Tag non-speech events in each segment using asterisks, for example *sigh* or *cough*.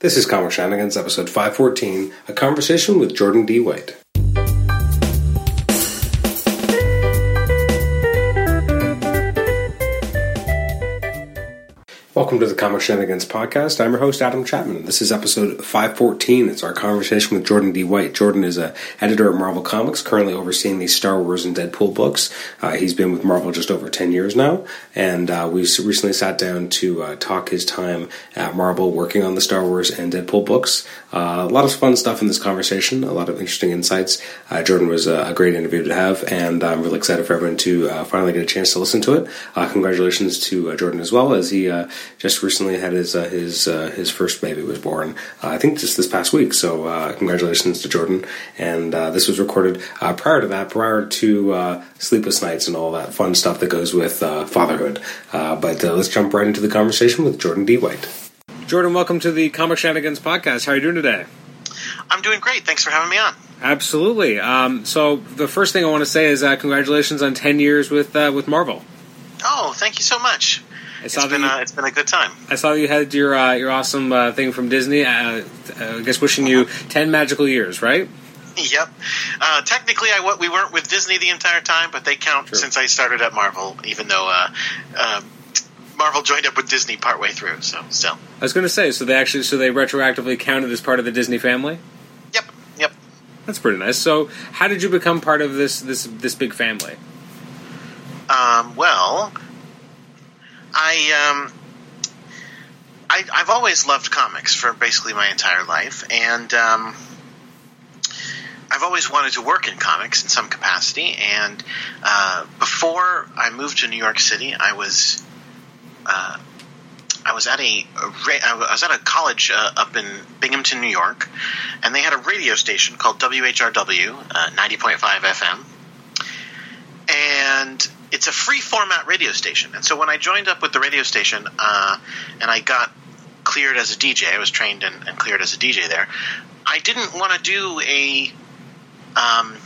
This is Comic Shenanigans, episode 514, a conversation with Jordan D. White. Welcome to the Comic Shenanigans podcast. I'm your host, Adam Chapman. This is episode 514. It's our conversation with Jordan D. White. Jordan is a editor at Marvel Comics, currently overseeing the Star Wars and Deadpool books. Uh, he's been with Marvel just over 10 years now, and uh, we recently sat down to uh, talk his time at Marvel working on the Star Wars and Deadpool books. Uh, a lot of fun stuff in this conversation, a lot of interesting insights. Uh, Jordan was a, great interview to have, and I'm really excited for everyone to uh, finally get a chance to listen to it. congratulations to Jordan as well, as he just recently had his uh, his uh, his first baby was born. Uh, I think just this past week. So uh, congratulations to Jordan. And uh, this was recorded uh, prior to that, prior to sleepless nights and all that fun stuff that goes with fatherhood. but let's jump right into the conversation with Jordan D. White. Jordan, welcome to the Comic Shenanigans podcast. How are you doing today? I'm doing great. Thanks for having me on. Absolutely. Um, so the first thing I want to say is congratulations on 10 years with with Marvel. Oh, thank you so much. I saw it's been you, a, it's been a good time. I saw you had your uh, your awesome uh, thing from Disney. Uh, I guess wishing you ten magical years, right? Yep. Uh, technically, I we weren't with Disney the entire time, but they count True. since I started at Marvel. Even though uh, uh, Marvel *laughs* joined up with Disney partway through, so still. I was going to say, so they actually so they retroactively counted as part of the Disney family. Yep. Yep. That's pretty nice. So, how did you become part of this this this big family? Um, well, I um, I, have always loved comics for basically my entire life, and um, I've always wanted to work in comics in some capacity. And uh, before I moved to New York City, I was uh, I was at a, I was at a college uh, up in Binghamton, New York, and they had a radio station called WHRW, uh, ninety point five FM, and it's a free format radio station. And so when I joined up with the radio station uh, and I got cleared as a DJ, I was trained and, and cleared as a DJ there. I didn't want to do a um,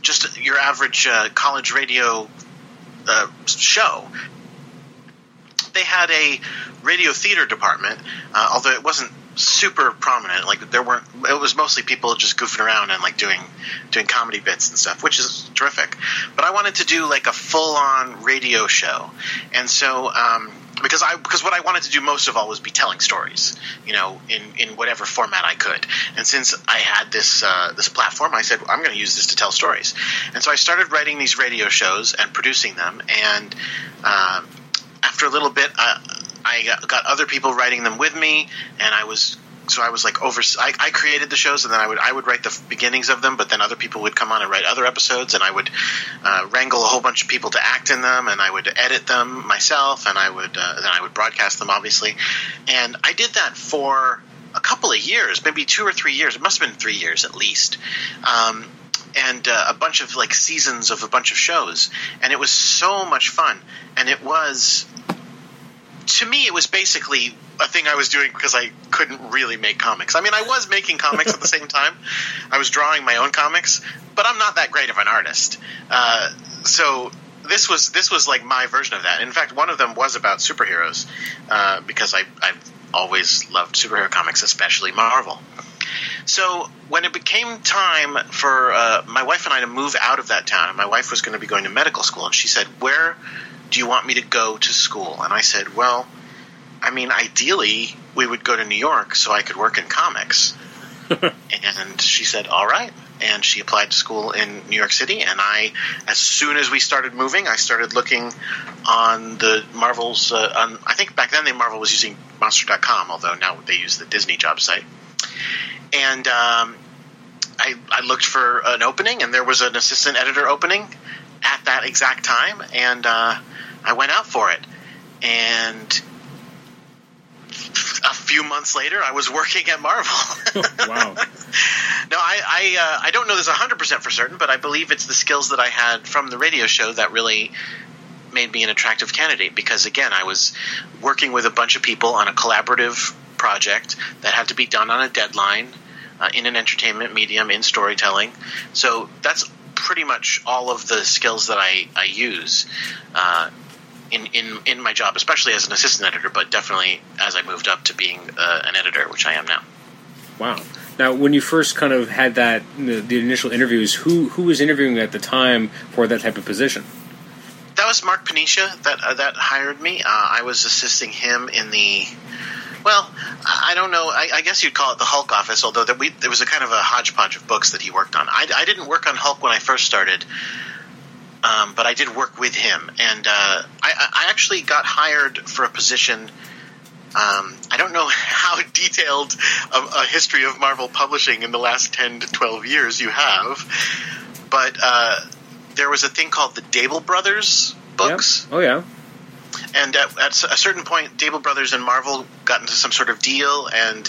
just your average uh, college radio uh, show. They had a radio theater department, uh, although it wasn't super prominent. Like there weren't. It was mostly people just goofing around and like doing doing comedy bits and stuff, which is terrific. But I wanted to do like a full on radio show, and so. Um, because I because what I wanted to do most of all was be telling stories, you know, in, in whatever format I could. And since I had this uh, this platform, I said I'm going to use this to tell stories. And so I started writing these radio shows and producing them. And uh, after a little bit, uh, I got other people writing them with me, and I was so I was like over. I, I, created the shows, and then I would I would write the beginnings of them, but then other people would come on and write other episodes, and I would uh, wrangle a whole bunch of people to act in them, and I would edit them myself, and I would uh, then I would broadcast them, obviously, and I did that for a couple of years, maybe two or three years. It must have been three years at least. Um, and uh, a bunch of like seasons of a bunch of shows, and it was so much fun. And it was to me, it was basically a thing I was doing because I couldn't really make comics. I mean, I was making comics at the same *laughs* time. I was drawing my own comics, but I'm not that great of an artist. Uh, so this was this was like my version of that. In fact, one of them was about superheroes uh, because I, I've always loved superhero comics, especially Marvel. So when it became time for uh, my wife and I to move out of that town, and my wife was going to be going to medical school, and she said, "Where do you want me to go to school?" And I said, "Well." I mean, ideally, we would go to New York so I could work in comics. *laughs* and she said, all right. And she applied to school in New York City. And I, as soon as we started moving, I started looking on the Marvel's. Uh, on, I think back then, the Marvel was using Monster.com, although now they use the Disney job site. And um, I, I looked for an opening, and there was an assistant editor opening at that exact time, and uh, I went out for it. And a few months later, I was working at Marvel. *laughs* wow. no, I I, uh, I don't know this 100 percent for certain, but I believe it's the skills that I had from the radio show that really made me an attractive candidate. Because again, I was working with a bunch of people on a collaborative project that had to be done on a deadline uh, in an entertainment medium in storytelling. So that's pretty much all of the skills that I, I use. Uh, in, in, in my job, especially as an assistant editor, but definitely as I moved up to being uh, an editor, which I am now. Wow. Now, when you first kind of had that the, the initial interviews, who who was interviewing at the time for that type of position? That was Mark Paniccia that uh, that hired me. Uh, I was assisting him in the. Well, I don't know. I, I guess you'd call it the Hulk office, although that we, there was a kind of a hodgepodge of books that he worked on. I, I didn't work on Hulk when I first started, um, but I did work with him, and uh, I, I actually got hired for a position. Um, I don't know *laughs* how detailed a, a, history of Marvel publishing in the last 10 to 12 years you have, but uh, there was a thing called the Dabel Brothers books. Oh, yeah. And at, at, a certain point, Dabel Brothers and Marvel got into some sort of deal, and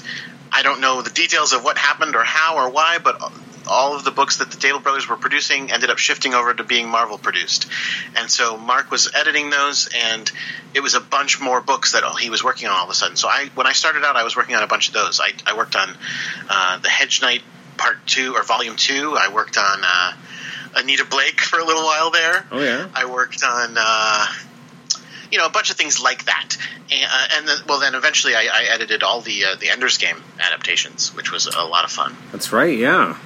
I don't know the details of what happened or how or why, but all of the books that the Dabel Brothers were producing ended up shifting over to being Marvel produced. And so Mark was editing those, and it was a bunch more books that he was working on all of a sudden. So I, when I started out, I was working on a bunch of those. I, I worked on uh, the Hedge Knight Part Two or Volume Two. I worked on uh, Anita Blake for a little while there. Oh yeah. I worked on. Uh, you know, a bunch of things like that, and, uh, and then, well, then eventually I, I edited all the uh, the Ender's Game adaptations, which was a lot of fun. That's right, yeah.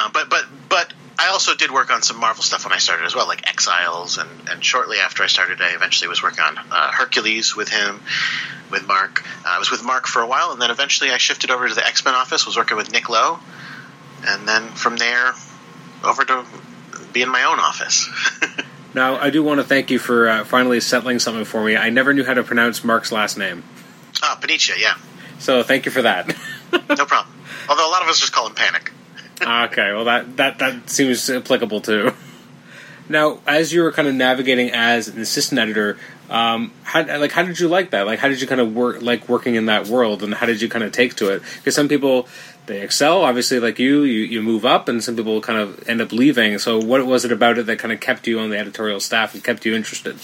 Uh, but but but I also did work on some Marvel stuff when I started as well, like Exiles, and, and shortly after I started, I eventually was working on uh, Hercules with him, with Mark. Uh, I was with Mark for a while, and then eventually I shifted over to the X Men office, was working with Nick Lowe, and then from there over to be in my own office. *laughs* now, I do want to thank you for uh, finally settling something for me. I never knew how to pronounce Mark's last name. Ah, oh, Paniccia, yeah. So thank you for that. no problem. *laughs* Although a lot of us just call him Panic. Okay, well that that that seems applicable too. Now, as you were kind of navigating as an assistant editor, um, how like how did you like that? Like, how did you kind of work like working in that world, and how did you kind of take to it? Because some people they excel, obviously, like you, you you move up, and some people kind of end up leaving. So, what was it about it that kind of kept you on the editorial staff and kept you interested?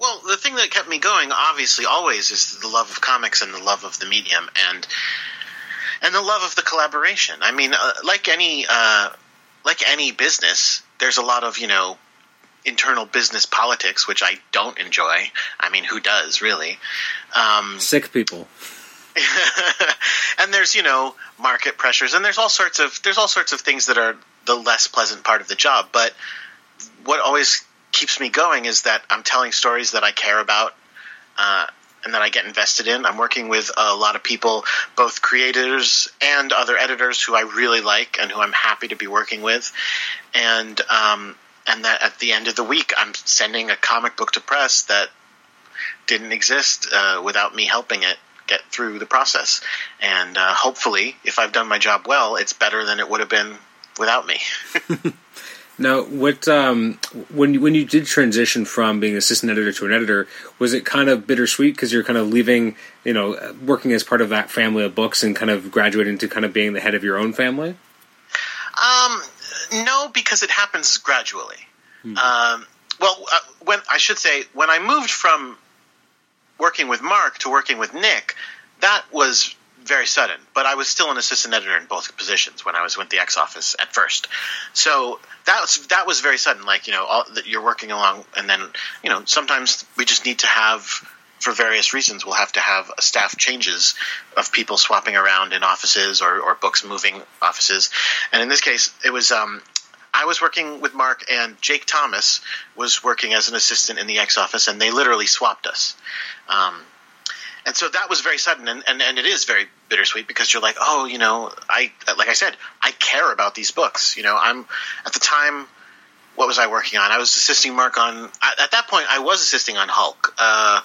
Well, the thing that kept me going, obviously, always is the love of comics and the love of the medium, and and the love of the collaboration. I mean, uh, like any uh, like any business, there's a lot of you know internal business politics, which I don't enjoy. I mean, who does really? Um, *laughs* Sick people. and there's you know market pressures, and there's all sorts of there's all sorts of things that are the less pleasant part of the job. But what always keeps me going is that I'm telling stories that I care about. Uh, and that I get invested in. I'm working with a lot of people, both creators and other editors who I really like and who I'm happy to be working with. And um, and that at the end of the week, I'm sending a comic book to press that didn't exist uh, without me helping it get through the process. And uh, hopefully, if I've done my job well, it's better than it would have been without me. *laughs* Now, what um, when you, when you did transition from being assistant editor to an editor, was it kind of bittersweet because you're kind of leaving, you know, working as part of that family of books and kind of graduating to kind of being the head of your own family? Um, no, because it happens gradually. Hmm. Um, well, uh, when I should say when I moved from working with Mark to working with Nick, that was very sudden, but I was still an assistant editor in both positions when I was with the X office at first. So that was that was very sudden. Like you know, all, you're working along, and then you know, sometimes we just need to have, for various reasons, we'll have to have staff changes of people swapping around in offices or, or books moving offices. And in this case, it was um, I was working with Mark, and Jake Thomas was working as an assistant in the X office, and they literally swapped us. Um, and so that was very sudden and, and, and it is very bittersweet because you're like oh you know i like i said i care about these books you know i'm at the time what was i working on i was assisting mark on at that point i was assisting on hulk uh,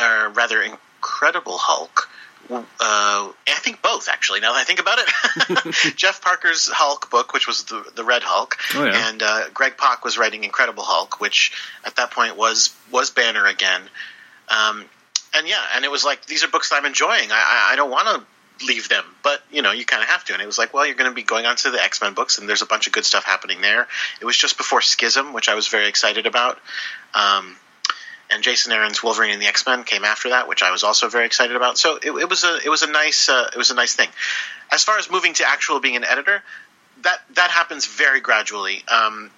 or rather incredible hulk uh, I think both actually. Now that I think about it, *laughs* *laughs* Jeff Parker's Hulk book, which was the the Red Hulk, oh, yeah. and uh, Greg Pak was writing Incredible Hulk, which at that point was was Banner again. Um, and yeah, and it was like these are books that I'm enjoying. I I, I don't want to leave them, but you know you kind of have to. And it was like, well, you're going to be going on to the X Men books, and there's a bunch of good stuff happening there. It was just before Schism, which I was very excited about. Um, and Jason Aaron's Wolverine and the X Men came after that, which I was also very excited about. So it, it was a it was a nice uh, it was a nice thing. As far as moving to actual being an editor, that that happens very gradually. Um,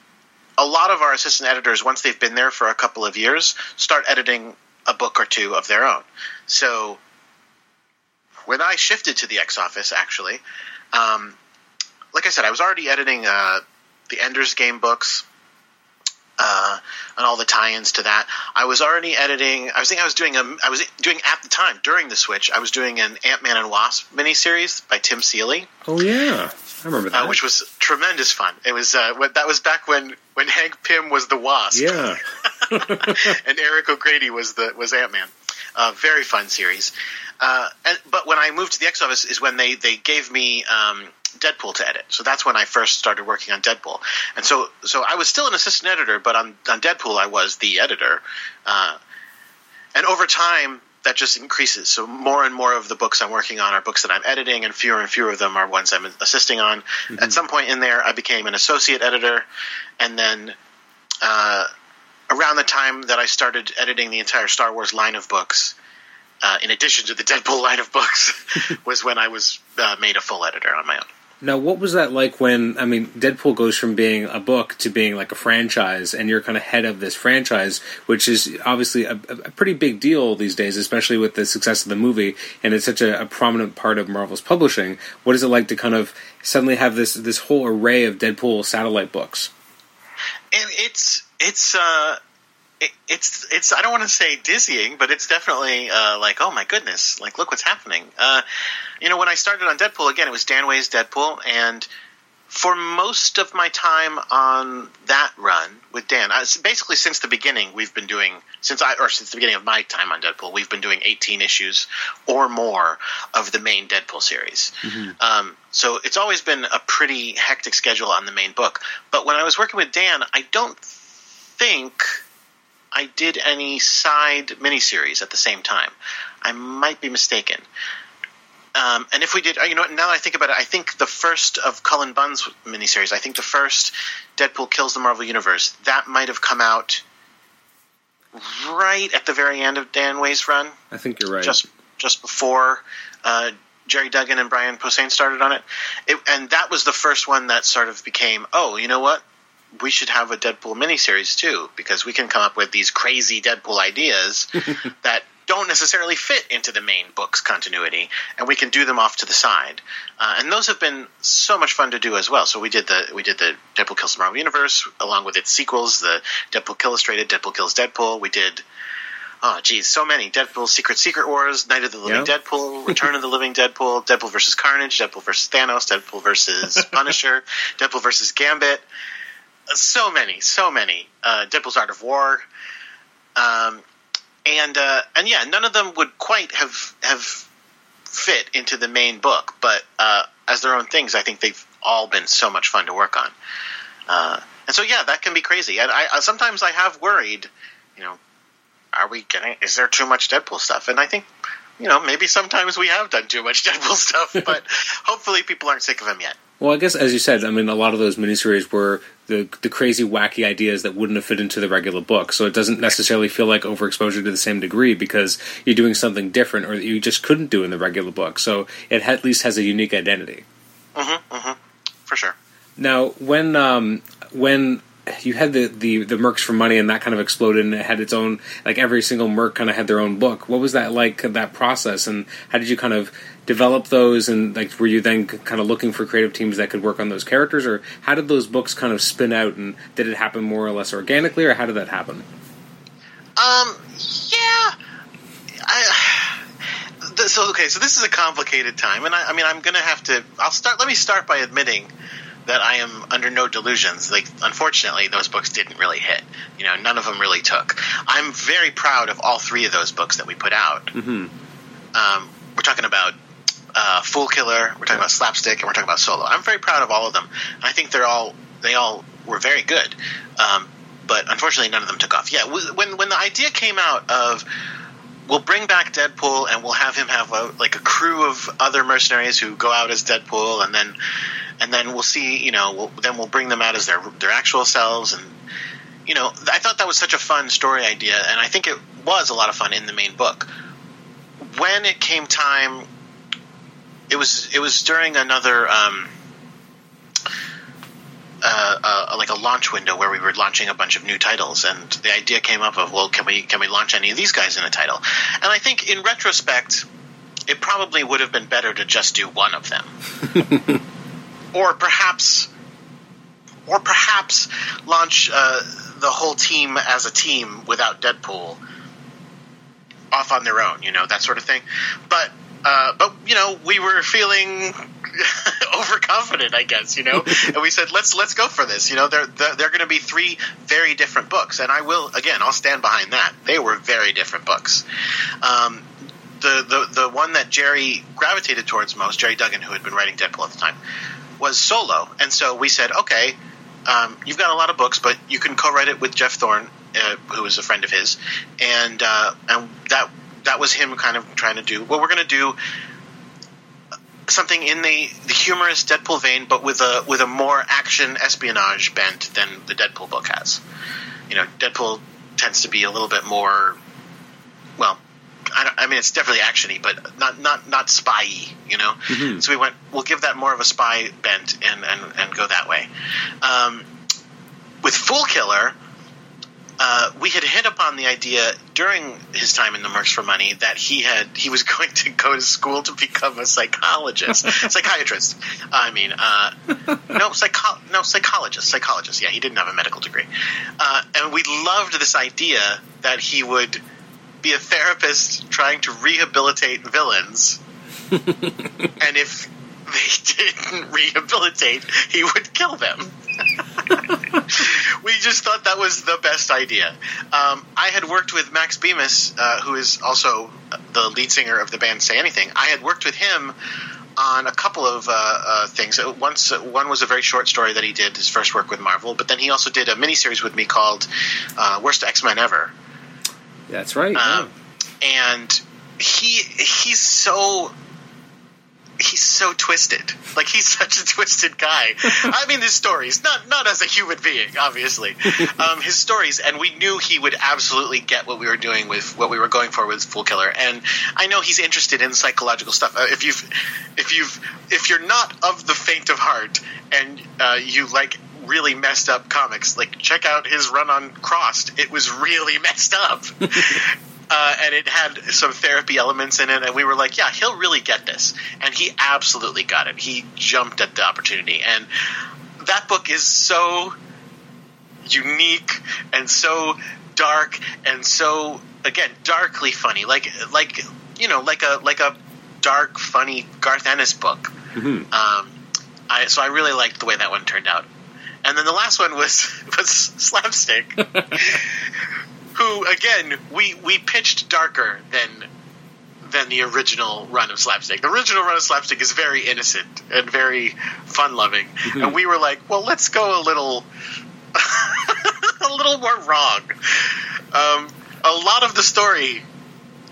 a lot of our assistant editors, once they've been there for a couple of years, start editing a book or two of their own. So when I shifted to the X Office, actually, um, like I said, I was already editing uh, the Ender's Game books uh, and all the tie-ins to that. I was already editing. I was thinking I was doing a. I was doing at the time during the switch. I was doing an Ant Man and Wasp miniseries by Tim Seeley. Oh yeah, I remember that, uh, which was tremendous fun. It was uh, that was back when when Hank Pym was the Wasp. Yeah, *laughs* and Eric O'Grady was the was Ant Man. Uh, very fun series. Uh, and, but when I moved to the X Office is when they they gave me um, Deadpool to edit. So that's when I first started working on Deadpool. And so so I was still an assistant editor, but on on Deadpool I was the editor. Uh, and over time that just increases. So more and more of the books I'm working on are books that I'm editing, and fewer and fewer of them are ones I'm assisting on. Mm-hmm. At some point in there, I became an associate editor, and then. Uh, around the time that I started editing the entire Star Wars line of books, uh, in addition to the Deadpool line of books, *laughs* was when I was uh, made a full editor on my own. Now, what was that like when, I mean, Deadpool goes from being a book to being like a franchise, and you're kind of head of this franchise, which is obviously a, a pretty big deal these days, especially with the success of the movie, and it's such a, a, prominent part of Marvel's publishing. What is it like to kind of suddenly have this this whole array of Deadpool satellite books? And it's it's uh, it's it's I don't want to say dizzying, but it's definitely uh, like oh my goodness, like look what's happening. Uh, you know, when I started on Deadpool again, it was Dan Way's Deadpool, and for most of my time on that run with Dan, I, basically since the beginning, we've been doing since I or since the beginning of my time on Deadpool, we've been doing 18 issues or more of the main Deadpool series. Mm-hmm. Um, so it's always been a pretty hectic schedule on the main book. But when I was working with Dan, I don't think I did any side miniseries at the same time. I might be mistaken. Um, and if we did, you know, now that I think about it, I think the first of Cullen Bunn's miniseries, I think the first Deadpool kills the Marvel Universe, that might have come out right at the very end of Dan Way's run. I think you're right. Just just before uh, Gerry Duggan and Brian Posehn started on it. it, and that was the first one that sort of became, oh, you know what? We should have a Deadpool miniseries too, because we can come up with these crazy Deadpool ideas *laughs* that don't necessarily fit into the main book's continuity, and we can do them off to the side. Uh, and those have been so much fun to do as well. So we did the we did the Deadpool Kills the Marvel Universe along with its sequels, the Deadpool Illustrated, Deadpool Kills Deadpool. We did. Oh, geez, so many. Deadpool Secret Secret Wars, Night of the Living yep. Deadpool, Return of the Living Deadpool, Deadpool versus Carnage, Deadpool versus Thanos, Deadpool versus *laughs* Punisher, Deadpool versus Gambit so many, so many. Uh, Deadpool's Art of War, um, and uh, and yeah, none of them would quite have have fit into the main book, but uh, as their own things, I think they've all been so much fun to work on. Uh, and so yeah, that can be crazy. And I, sometimes I have worried, you know, are we getting? Is there too much Deadpool stuff? And I think you know, maybe sometimes we have done too much *laughs* Deadpool stuff, *laughs* but hopefully people aren't sick of him yet. Well, I guess as you said, I mean, a lot of those miniseries were the the crazy, wacky ideas that wouldn't have fit into the regular book. So it doesn't necessarily feel like overexposure to the same degree because you're doing something different or that you just couldn't do in the regular book. So it at least has a unique identity. Mm-hmm. Mm-hmm. For sure. Now, when um, when you had the, the the mercs for money and that kind of exploded and it had its own like every single merc kind of had their own book. What was that like that process? And how did you kind of develop those? And like were you then kind of looking for creative teams that could work on those characters? Or how did those books kind of spin out and did it happen more or less organically? Or how did that happen? Um yeah. I *sighs* so okay. So this is a complicated time. And I, I mean i'm gonna have to i'll start let me start by admitting that I am under no delusions. Like, unfortunately, those books didn't really hit. You know, none of them really took. I'm very proud of all three of those books that we put out. Mm-hmm. Um, we're talking about uh, Fool Killer, we're talking about Slapstick, and we're talking about Solo. I'm very proud of all of them, and I think they're all they all were very good. Um, but unfortunately, none of them took off. Yeah, when when the idea came out of we'll bring back Deadpool and we'll have him have a, like a crew of other mercenaries who go out as Deadpool, and then and then we'll see. You know, we'll, then we'll bring them out as their their actual selves, and you know, I thought that was such a fun story idea, and I think it was a lot of fun in the main book. When it came time, it was it was during another. Um, uh, uh, like a launch window where we were launching a bunch of new titles, and the idea came up of, well, can we can we launch any of these guys in a title? And I think in retrospect, it probably would have been better to just do one of them, *laughs* or perhaps, or perhaps launch uh, the whole team as a team without Deadpool off on their own. You know that sort of thing. But uh, but you know we were feeling *laughs* overconfident, I guess. You know, *laughs* and we said let's let's go for this. You know, they're they're, they're going to be three very different books, and I will again I'll stand behind that. They were very different books. Um, the, the the one that Gerry gravitated towards most, Gerry Duggan, who had been writing Deadpool at the time, was solo, and so we said, okay, um, you've got a lot of books, but you can co-write it with Geoff Thorne, uh, who is a friend of his, and uh, and that that was him kind of trying to do. Well, we're going to do something in the, the humorous Deadpool vein, but with a with a more action espionage bent than the Deadpool book has. You know, Deadpool tends to be a little bit more, well, I, I mean, it's definitely actiony, but not not not spy-y, You know, mm-hmm. so we went. We'll give that more of a spy bent and and, and go that way. Um, with Fool Killer, uh, we had hit upon the idea during his time in the Mercs for Money that he had he was *laughs* going to go to school to become a psychologist, *laughs* psychiatrist. I mean, uh, no psycho- no psychologist, psychologist. Yeah, he didn't have a medical degree, uh, and we loved this idea that he would be a therapist trying to rehabilitate villains, *laughs* and if they *laughs* didn't rehabilitate, he would kill them. *laughs* we just thought that was the best idea. Um, I had worked with Max Bemis, uh, who is also the lead singer of the band Say Anything. I had worked with him on a couple of uh, uh, things. Uh, once, uh, one was a very short story that he did his first work with Marvel, but then he also did a miniseries with me called uh, "Worst X Men Ever." That's right. Um, yeah. And he he's so he's so twisted. Like he's *laughs* such a twisted guy. I mean, his stories, not not as a human being, obviously, *laughs* um, his stories, and we knew he would absolutely get what we were doing with what we were going for with Fool Killer. And I know he's interested in psychological stuff. Uh, if you've if you've if you're not of the faint of heart and uh, you like really messed up comics, like check out his run on Crossed. It was really *laughs* messed up *laughs* uh, and it had some therapy elements in it, and we were like, yeah, he'll really get this, and he absolutely got it. He jumped at the opportunity, and that book is so unique and so dark and so again darkly funny, like like you know, like a like a dark, funny Garth Ennis book. Mm-hmm. Um, I, so I really liked the way that one turned out. And then the last one was *laughs* was slapstick, *laughs* who again we we pitched darker than than the original run of slapstick. The original run of slapstick is very innocent and very fun loving, mm-hmm. and we were like, well, let's go a little *laughs* a little more wrong. Um, a lot of the story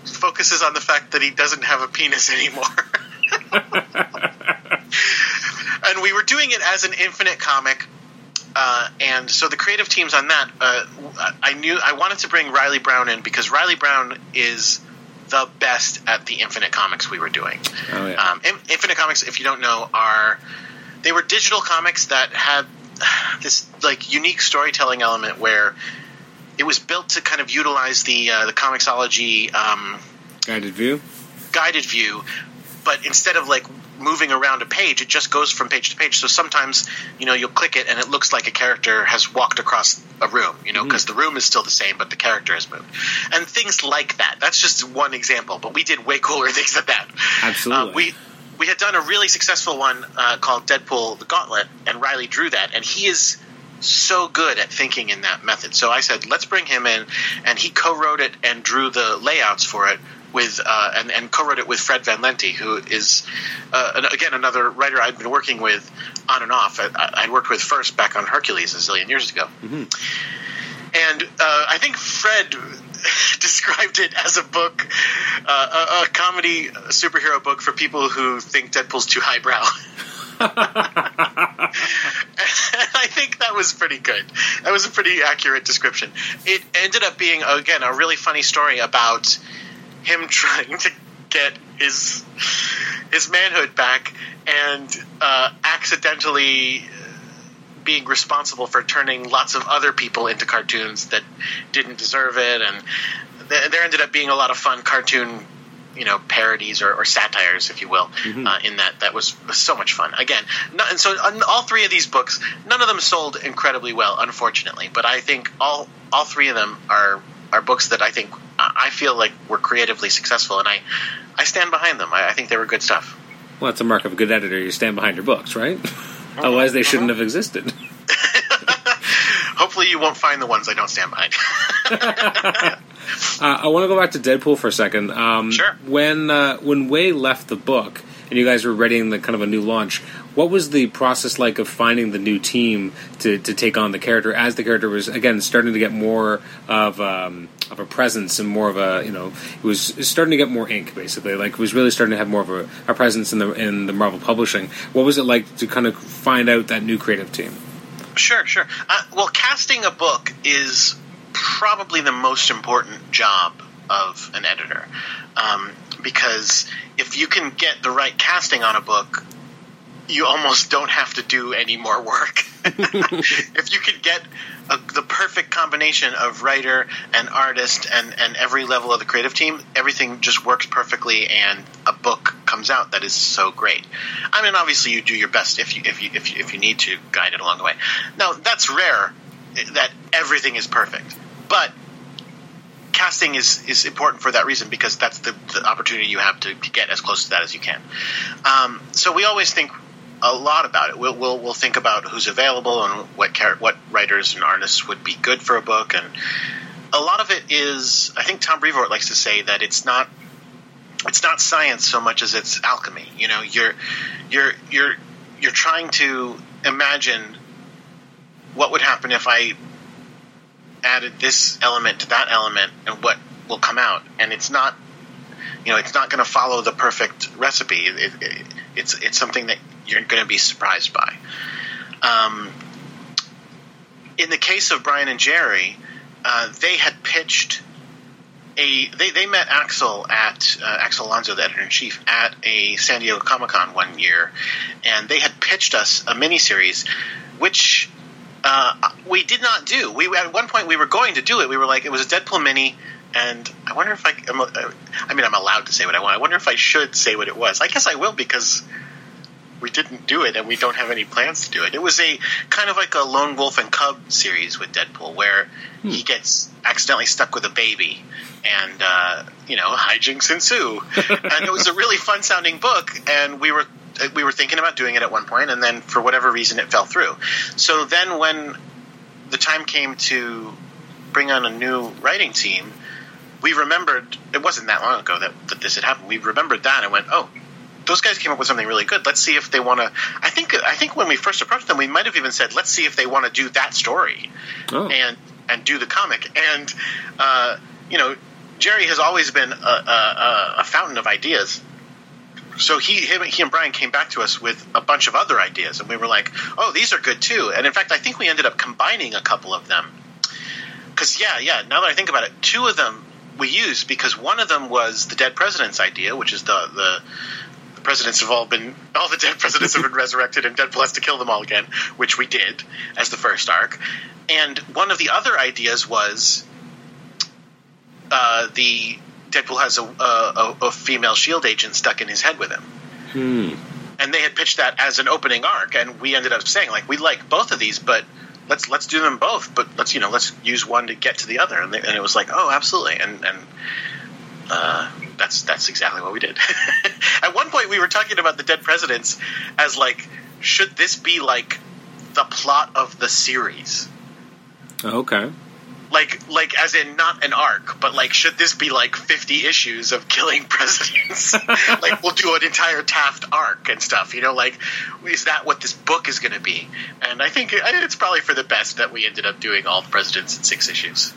focuses on the fact that he doesn't have a penis anymore. and we were doing it as an infinite comic uh, and so the creative teams on that, uh, I knew I wanted to bring Reilly Brown in because Reilly Brown is the best at the Infinite Comics we were doing. Oh, yeah. um, Infinite Comics, if you don't know, are they were digital comics that had *sighs* this like unique storytelling element where it was built to kind of utilize the uh, the Comixology um, guided view guided view, but instead of like moving around a page, it just goes from page to page. So sometimes, you know, you'll click it and it looks like a character has walked across a room, you know, because mm-hmm. the room is still the same, but the character has moved. And things like that. That's just one example, but we did way cooler *laughs* things than that. Absolutely. Uh, we we had done a really successful one uh, called Deadpool: The Gauntlet, and Reilly drew that, and he is so good at thinking in that method. So I said, let's bring him in, and he co-wrote it and drew the layouts for it with uh, and, and co-wrote it with Fred Van Lente, who is uh, again another writer I'd been working with on and off. I, would worked with first back on Hercules a zillion years ago, mm-hmm. and uh, I think Fred *laughs* described it as a book, uh, a, a, comedy superhero book for people who think Deadpool's too highbrow. *laughs* I think that was pretty good. That was a pretty accurate description. It ended up being again a really funny story about him *laughs* trying to get his his manhood back and uh, accidentally being responsible for turning lots of other people into cartoons that didn't deserve it and th- there ended up being a lot of fun cartoon you know parodies or, or satires, if you will, mm-hmm. uh, in that that was, was, so much fun. Again, and so all three of these books, none of them sold incredibly well, unfortunately. But I think all all three of them are are books that I think I feel like were creatively successful, and I I stand behind them. I, I think they were good stuff. Well, that's a mark of a good editor. You stand behind your books, right? Uh-huh. Otherwise, they shouldn't uh-huh. have existed. *laughs* Hopefully, you won't find the ones I don't stand behind. *laughs* uh, I want to go back to Deadpool for a second. Um, sure. When uh, when Way left the book and you guys were readying the kind of a new launch, what was the process like of finding the new team to, to take on the character as the character was again starting to get more of um, of a presence and more of a you know it was starting to get more ink basically like it was really starting to have more of a, a presence in the in the Marvel publishing. What was it like to kind of find out that new creative team? Sure, sure. Uh, well, casting a book is probably the most important job of an editor um, because if you can get the right casting on a book, you almost don't have to do any more work. *laughs* if you can get a, the perfect combination of writer and artist and, and every level of the creative team, everything just works perfectly, and a book comes out that is so great. I mean, obviously, you do your best if you if you if you, if you need to guide it along the way. Now, that's rare that everything is perfect, but casting is is important for that reason because that's the, the opportunity you have to, to, get as close to that as you can. Um, so we always think a lot about it. We'll, we'll, we'll think about who's available and what what writers and artists would be good for a book, and a lot of it is. I think Tom Brevoort likes to say that it's not it's not science so much as it's alchemy. You know, you're you're you're you're trying to imagine what would happen if I added this element to that element and what will come out. And it's not you know, it's not going to follow the perfect recipe. It, it, it's it's something that you're going to be surprised by. Um, in the case of Brian and Gerry, uh, they had pitched a they, they met Axel at uh, Axel Alonso, the editor in chief, at a San Diego Comic Con one year, and they had pitched us a miniseries, which uh, we did not do. We at one point we were going to do it. We were like it was a Deadpool mini, and I wonder if I I mean I'm allowed to say what I want. I wonder if I should say what it was. I guess I will because we didn't do it and we don't have any plans to do it. It was a kind of like a lone wolf and cub series with Deadpool where hmm. he gets accidentally stuck with a baby and uh, you know hijinks ensue. *laughs* and it was a really fun sounding book, and we were we were thinking about doing it at one point, and then for whatever reason it fell through. So then when the time came to bring on a new writing team, we remembered it wasn't that long ago that, that this had happened. We remembered that and went, oh, those guys came up with something really good. Let's see if they want to. I think I think when we first approached them, we might have even said, "Let's see if they want to do that story," oh. and and do the comic. And uh, you know, Gerry has always been a, a, a fountain of ideas. So he, him, he and Brian came back to us with a bunch of other ideas, and we were like, "Oh, these are good too." And in fact, I think we ended up combining a couple of them. Because yeah, yeah. Now that I think about it, two of them we used because one of them was the dead president's idea, which is the the presidents have all been all the dead presidents have been *laughs* resurrected and Deadpool has to kill them all again, which we did as the first arc. And one of the other ideas was uh, the Deadpool has a, a, a, female Shield agent stuck in his head with him. Hmm. And they had pitched that as an opening arc, and we ended up saying like we like both of these, but let's let's do them both. But let's you know let's use one to get to the other. And, they, and it was like oh absolutely, and and uh, that's that's exactly what we did. *laughs* At one point, we were talking about the dead presidents as like, should this be like the plot of the series? Okay. Like, like, as in not an arc, but like, should this be like fifty issues of killing *laughs* presidents? *laughs* like, we'll do an entire Taft arc and stuff. You know, like, is that what this book is going to be? And I think it's probably for the best that we ended up doing all the presidents in six issues.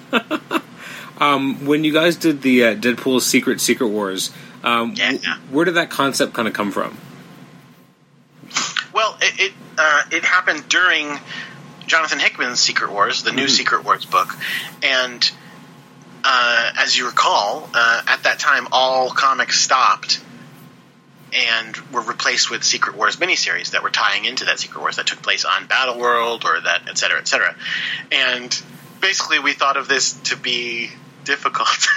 Um, when you guys did the uh, Deadpool Secret Secret Wars, um, yeah. w- where did that concept kind of come from? Well, it it, uh, it, happened during Jonathan Hickman's Secret Wars, the new mm-hmm. Secret Wars book, and uh, as you recall, uh, at that time all comics stopped and were replaced with Secret Wars miniseries that were tying into that Secret Wars that took place on Battle World or that et cetera, et cetera. And basically, we thought of this to be difficult.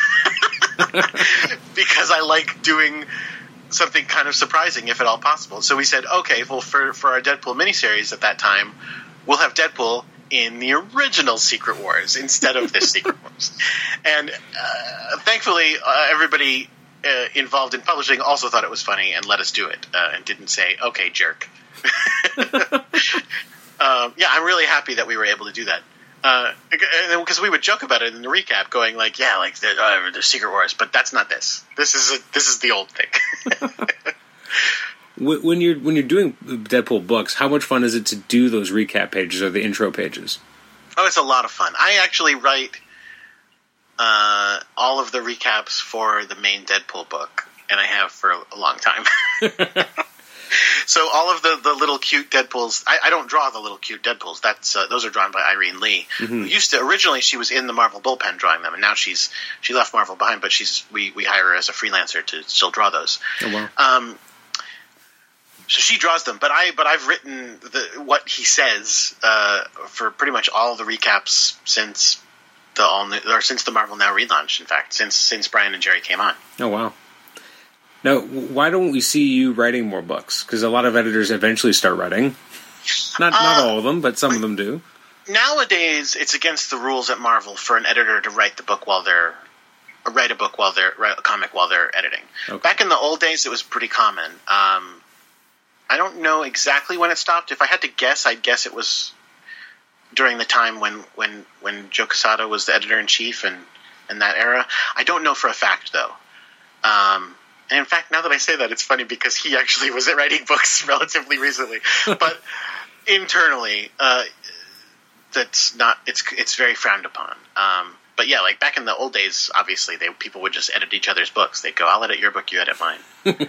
*laughs* because I like doing something kind of surprising, if at all possible. So we said, okay, well, for, for our Deadpool miniseries at that time, we'll have Deadpool in the original Secret Wars instead of this Secret *laughs* Wars. And uh, thankfully, uh, everybody uh, involved in publishing also thought it was funny and let us do it uh, and didn't say, okay, jerk. *laughs* um, yeah, I'm really happy that we were able to do that. Because uh, we would joke about it in the recap, going like, "Yeah, like the, uh, the Secret Wars," but that's not this. This is a, this is the old thing. *laughs* when you're when you're doing Deadpool books, how much fun is it to do those recap pages or the intro pages? Oh, it's a lot of fun. I actually write uh, all of the recaps for the main Deadpool book, and I have for a long time. *laughs* *laughs* *laughs* so all of the, the little cute Deadpools, I, I, don't draw the little cute Deadpools. That's uh, those are drawn by Irene Lee. Mm-hmm. used to originally she was in the Marvel bullpen drawing them, and now she's she left Marvel behind, but she's we we hire her as a freelancer to still draw those. Oh wow. Um, so she draws them, but I but I've written the what he says uh, for pretty much all the recaps since the all new, or since the Marvel Now relaunch. In fact, since since Brian and Gerry came on. Oh wow. Now, why don't we see you writing more books? Because a lot of editors eventually start writing. Not not uh, all of them, but some of them do. Nowadays, it's against the rules at Marvel for an editor to write the book while they're write a book while they're write a comic while they're editing. Okay. Back in the old days, it was pretty common. Um, I don't know exactly when it stopped. If I had to guess, I'd guess it was during the time when when when Joe Quesada was the editor in chief and in that era. I don't know for a fact though. Um, and in fact, now that I say that, it's funny because he actually was writing books *laughs* relatively recently. but *laughs* internally, uh, that's not. It's it's very frowned upon. Um, but yeah, like back in the old days, obviously, they people would just edit each other's books. They'd go, "I'll edit your book, you edit mine." *laughs* um,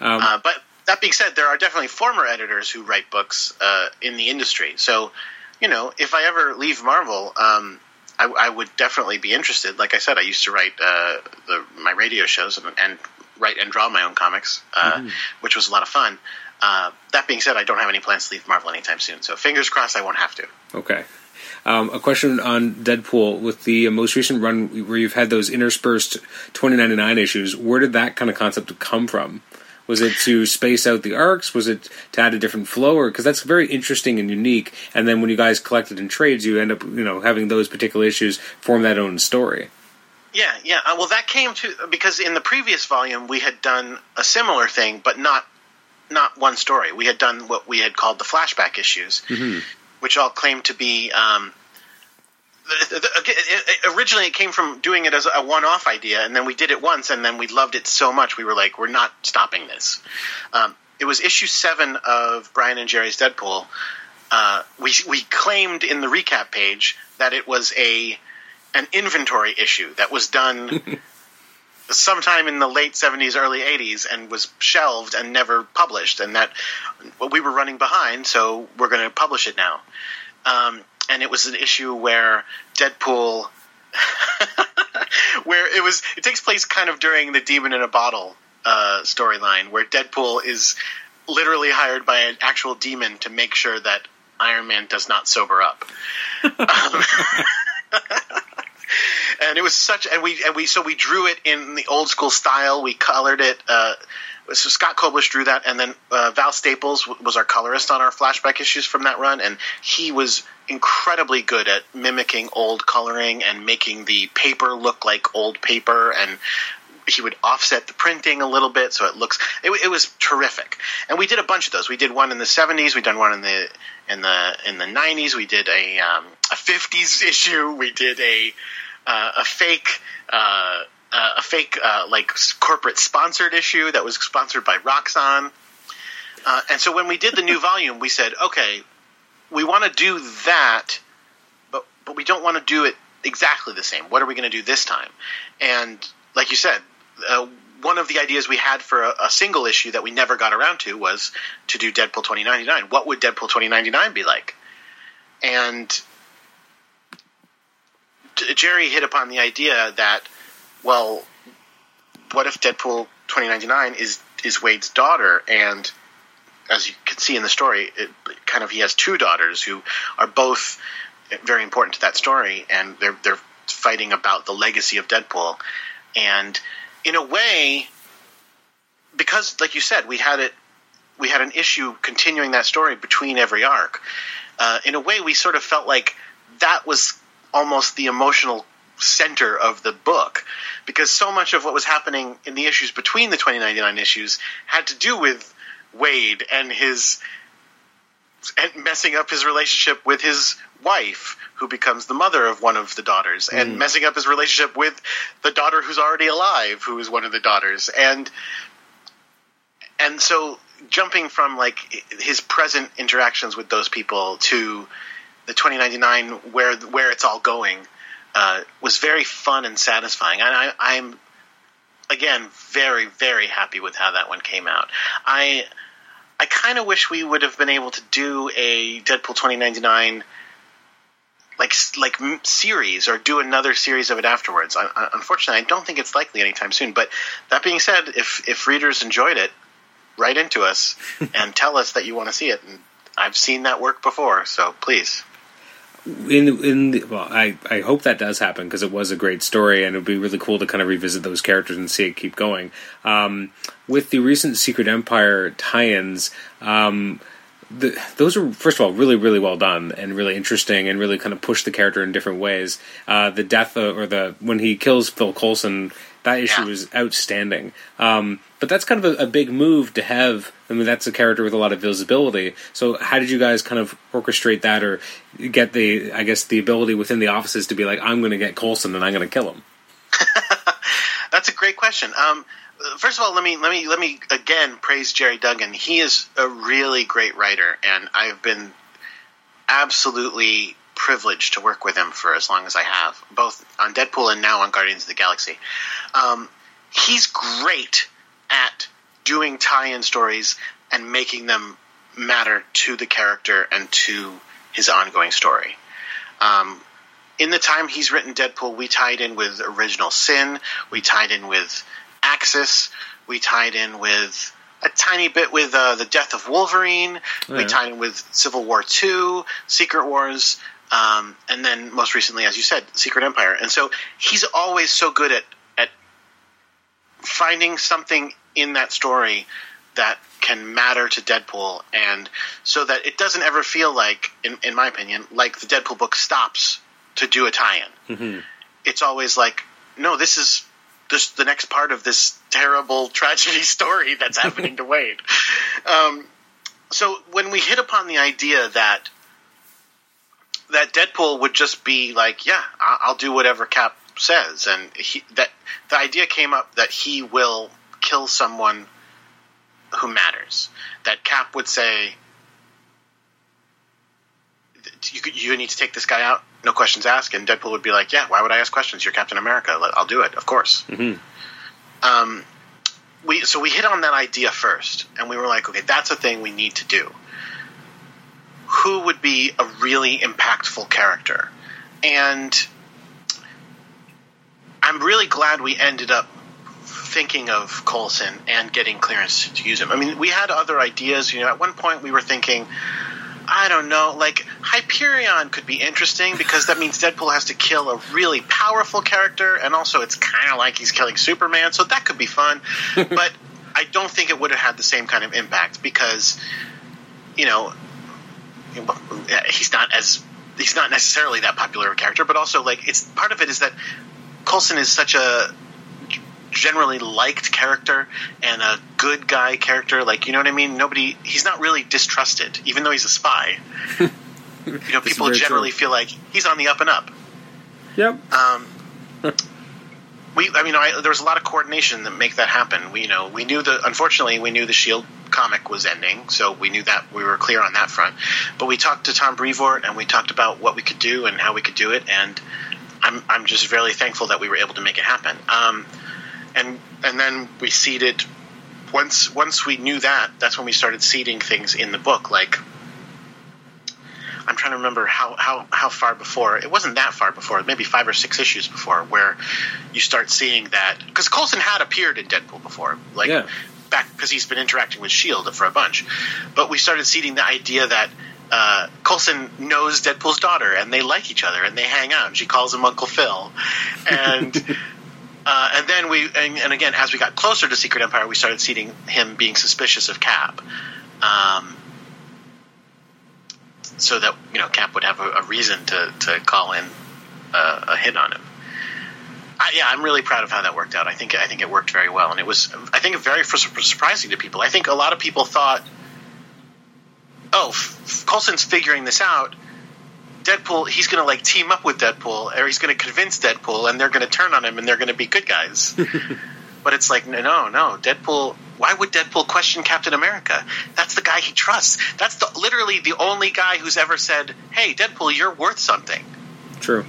uh, but that being said, there are definitely former editors who write books uh, in the industry. So, you know, if I ever leave Marvel, um, I, I, would definitely be interested. Like I said, I used to write uh, the, my radio shows and, and, write and draw my own comics, uh, mm-hmm. which was a lot of fun. Uh, that being said, I don't have any plans to leave Marvel anytime soon. So fingers crossed, I won't have to. Okay. Um, a question on Deadpool with the most recent run where you've had those interspersed 2099 issues. Where did that kind of concept come from? Was it to space out the arcs? Was it to add a different flow? Or because that's very interesting and unique. And then when you guys collect it in trades, you end up you know having those particular issues form that own story. Yeah, yeah. Uh, well, that came to because in the previous volume we had done a similar thing, but not not one story. We had done what we had called the flashback issues, mm-hmm. which all claimed to be um, originally it came from doing it as a one-off idea, and then we did it once, and then we loved it so much we were like, we're not stopping this. Um, it was issue seven of Brian and Gerry's Deadpool. Uh, we we claimed in the recap page that it was a an inventory issue that was done *laughs* sometime in the late 70s early 80s and was shelved and never published and that we were running behind so we're going to publish it now um, and it was an issue where Deadpool, *laughs* where it was, it takes place kind of during the Demon in a Bottle uh, storyline, where Deadpool is literally hired by an actual demon to make sure that Iron Man does not sober up. um, *laughs* *laughs* and it was such, and we and we so we drew it in the old school style. We colored it. Uh, so Scott Koblish drew that, and then uh, Val Staples was our colorist on our flashback issues from that run, and he was incredibly good at mimicking old coloring and making the paper look like old paper and he would offset the printing a little bit so it looks it, it, was terrific and we did a bunch of those we did one in the 70s we done one in the in the in the 90s we did a um, a 50s issue we did a uh, a fake uh, uh, a fake uh, like corporate sponsored issue that was sponsored by Roxxon uh, and so when we did the new *laughs* volume we said okay we want to do that, but but we don't want to do it exactly the same. What are we going to do this time? And like you said, uh, one of the ideas we had for a, a, single issue that we never got around to was to do Deadpool 2099. What would Deadpool 2099 be like? And Gerry hit upon the idea that, well, what if Deadpool 2099 is is Wade's daughter and as you can see in the story, it, kind of he has two daughters who are both very important to that story, and they're they're fighting about the legacy of Deadpool. and in a way, because like you said, we had it, we had an issue continuing that story between every arc. Uh, in a way, we sort of felt like that was almost the emotional center of the book because so much of what was happening in the issues between the 2099 issues had to do with Wade and his and messing up his relationship with his wife who becomes the mother of one of the daughters and messing up his relationship with the daughter who's already alive who is one of the daughters. And and so jumping from like his present interactions with those people to the 2099 where where it's all going uh, was very fun and satisfying. And I, I'm again very very happy with how that one came out. I I kind of wish we would have been able to do a Deadpool 2099 like like series or do another series of it afterwards. I, I, unfortunately, I don't think it's likely anytime soon. But that being said, if if readers enjoyed it, write into us *laughs* and tell us that you want to see it. And I've seen that work before, so please. in in the, well, I I hope that does happen because it was a great story and it would be really cool to kind of revisit those characters and see it keep going. Um, with the recent Secret Empire tie-ins, um, the, those are first of all really really well done and really interesting and really kind of push the character in different ways. Uh, the death of, or the when he kills Phil Coulson, that issue Yeah. was outstanding. Um, but that's kind of a, a big move to have. I mean, that's a character with a lot of visibility. So, how did you guys kind of orchestrate that, or get the, I guess, the ability within the offices to be like, I'm going to get Coulson and I'm going to kill him? *laughs* That's a great question. Um, first of all, let me let me let me again praise Gerry Duggan. He is a really great writer, and I've been absolutely privileged to work with him for as long as I have, both on Deadpool and now on Guardians of the Galaxy. Um, he's great at doing tie-in stories and making them matter to the character and to his ongoing story. Um, in the time he's written Deadpool, we tied in with Original Sin, we tied in with Axis, we tied in with a tiny bit with uh, the death of Wolverine, we tied in with Civil War Two, Secret Wars, um, and then most recently, as you said, Secret Empire. And so he's always so good at at finding something in that story that can matter to Deadpool, and so that it doesn't ever feel like, in, in my opinion, like the Deadpool book stops to do a tie-in. Mm-hmm. It's always like, no, this is this the next part of this terrible *laughs* tragedy story that's happening to Wade. Um, so when we hit upon the idea that that Deadpool would just be like, yeah, I'll do whatever Cap says, and he, that the idea came up that he will kill someone who matters. That Cap would say, you, you need to take this guy out, no questions asked, and Deadpool would be like, yeah, why would I ask questions? You're Captain America. I'll do it, of course. Mhm. Um, we so we hit on that idea first, and we were like, okay, that's a thing we need to do. Who would be a really impactful character? And I'm really glad we ended up thinking of Coulson and getting clearance to use him. I mean, we had other ideas. You know, at one point we were thinking, I don't know, like Hyperion could be interesting because that means Deadpool has to kill a really powerful character, and also it's kind of like he's killing Superman, so that could be fun. *laughs* but I don't think it would have had the same kind of impact because, you know, he's not as he's not necessarily that popular of a character, but also like it's part of it is that Coulson is such a generally liked character and a good guy character. Like you know what I mean? Nobody he's not really distrusted, even though he's a spy. *laughs* you know, people generally true. feel like he's on the up and up. Yep. Um, *laughs* we, I mean, I, there was a lot of coordination that make that happen. We, you know, we knew the. Unfortunately, we knew the Shield comic was ending, so we knew that we were clear on that front. But we talked to Tom Brevoort and we talked about what we could do and how we could do it, and I'm I'm just really thankful that we were able to make it happen. Um, and and then we seeded once once we knew that, that's when we started seeding things in the book, like. I'm trying to remember how, how, how far before. It wasn't that far before, maybe five or six issues before, where you start seeing that. Because Coulson had appeared in Deadpool before. Like, Yeah. back because he's been interacting with S.H.I.E.L.D. For a bunch. But we started seeding the idea that uh, Coulson knows Deadpool's daughter and they like each other and they hang out. And she calls him Uncle Phil. And. *laughs* Uh, and then we, and, and, again, as we got closer to Secret Empire, we started seeing him being suspicious of Cap, um, so that you know Cap would have a, a reason to to call in uh, a hit on him. I, yeah, I'm really proud of how that worked out. I think I think it worked very well, and it was I think very surprising to people. I think a lot of people thought, "Oh, Coulson's figuring this out." Deadpool, he's going to like team up with Deadpool, or he's going to convince Deadpool, and they're going to turn on him, and they're going to be good guys. *laughs* but it's like, no, no, Deadpool. Why would Deadpool question Captain America? That's the guy he trusts. That's the, literally the only guy who's ever said, "Hey, Deadpool, you're worth something." True.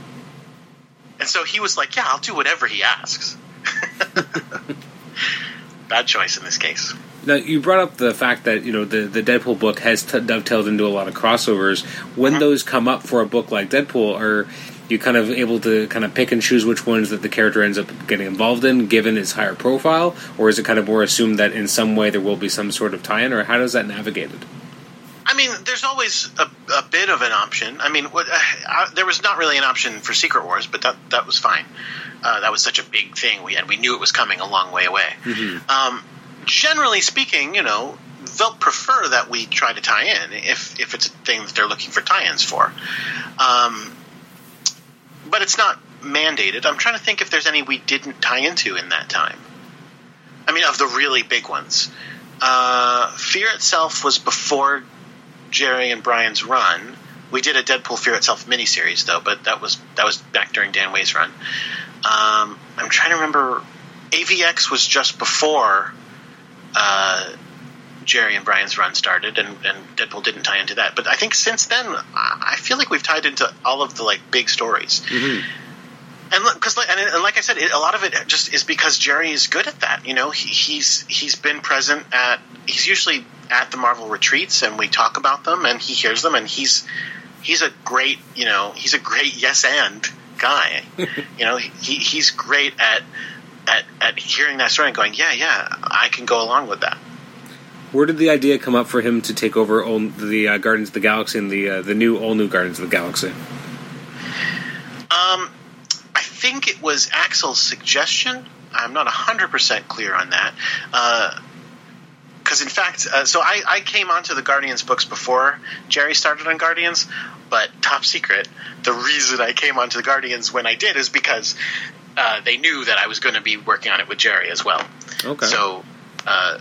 And so he was like, "Yeah, I'll do whatever he asks." *laughs* *laughs* Bad choice in this case. Now you brought up the fact that you know the the Deadpool book has t- dovetailed into a lot of crossovers. When uh-huh. those come up for a book like Deadpool, are you kind of able to kind of pick and choose which ones that the character ends up getting involved in, given its higher profile, or is it kind of more assumed that in some way there will be some sort of tie-in, or how does that navigated? I mean, there's always a, a bit of an option. I mean, what, uh, uh, there was not really an option for Secret Wars, but that that was fine. Uh, that was such a big thing, we and we knew it was coming a long way away. Mm-hmm. Um, generally speaking, you know, they'll prefer that we try to tie in if if it's a thing that they're looking for tie-ins for. Um, but it's not mandated. I'm trying to think if there's any we didn't tie into in that time. I mean, of the really big ones. Uh, Fear itself was before Gerry and Brian's run. We did a Deadpool Fear itself miniseries though, but that was that was back during Dan Way's run. Um, I'm trying to remember. AVX was just before uh, Gerry and Brian's run started, and, and, Deadpool didn't tie into that. But I think since then, I feel like we've tied into all of the like big stories. Mm-hmm. And because, and, and, like I said, it, a lot of it just is because Gerry is good at that. You know, he, he's he's been present at. He's usually at the Marvel retreats, and we talk about them, and he hears them, and he's he's a great, you know, he's a great yes and guy. *laughs* you know, he he's great at at at hearing that story and going, yeah, yeah, I can go along with that. Where did the idea come up for him to take over all the uh, Guardians of the Galaxy and the uh, the new all new Guardians of the Galaxy? Um, I think it was Axel's suggestion. I'm not hundred percent clear on that. because uh, in fact, uh, so I, I, came onto the Guardians books before Gerry started on Guardians, but top secret, the reason I came onto the Guardians when I did is because uh, they knew that I was going to be working on it with Gerry as well. Okay. So, uh,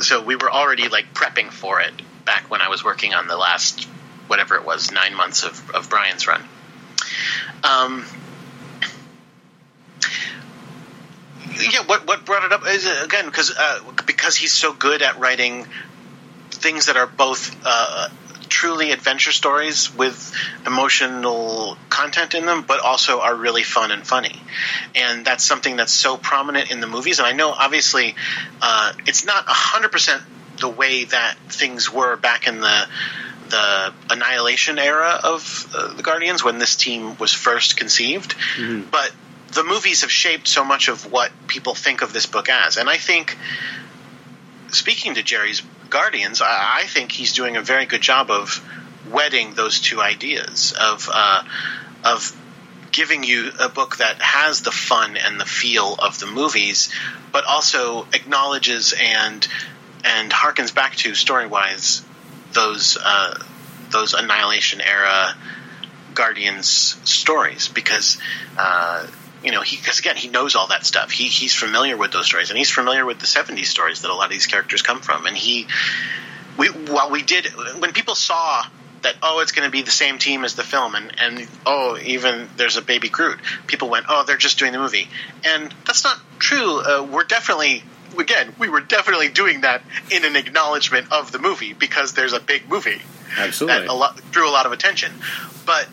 so we were already like prepping for it back when I was working on the last whatever it was nine months of, of Brian's run. Um, yeah, what what brought it up is again because uh, because he's so good at writing things that are both uh, truly adventure stories with emotional content in them, but also are really fun and funny. And that's something that's so prominent in the movies. And I know, obviously, uh, it's not 100% the way that things were back in the the annihilation era of uh, the Guardians when this team was first conceived, mm-hmm. but the movies have shaped so much of what people think of this book as. And I think, speaking to Gerry's Guardians, I, I, think he's doing a very good job of wedding those two ideas of uh, of giving you a book that has the fun and the feel of the movies, but also acknowledges and and harkens back to story wise those uh, those Annihilation era Guardians stories because. Uh, you know, he because again he knows all that stuff. He he's familiar with those stories, and he's familiar with the '70s stories that a lot of these characters come from. And he, we while we did when people saw that oh it's going to be the same team as the film and and oh even there's a baby Groot people went oh they're just doing the movie and that's not true uh, we're definitely again we were definitely doing that in an acknowledgement of the movie because there's a big movie absolutely that a lot drew a lot of attention but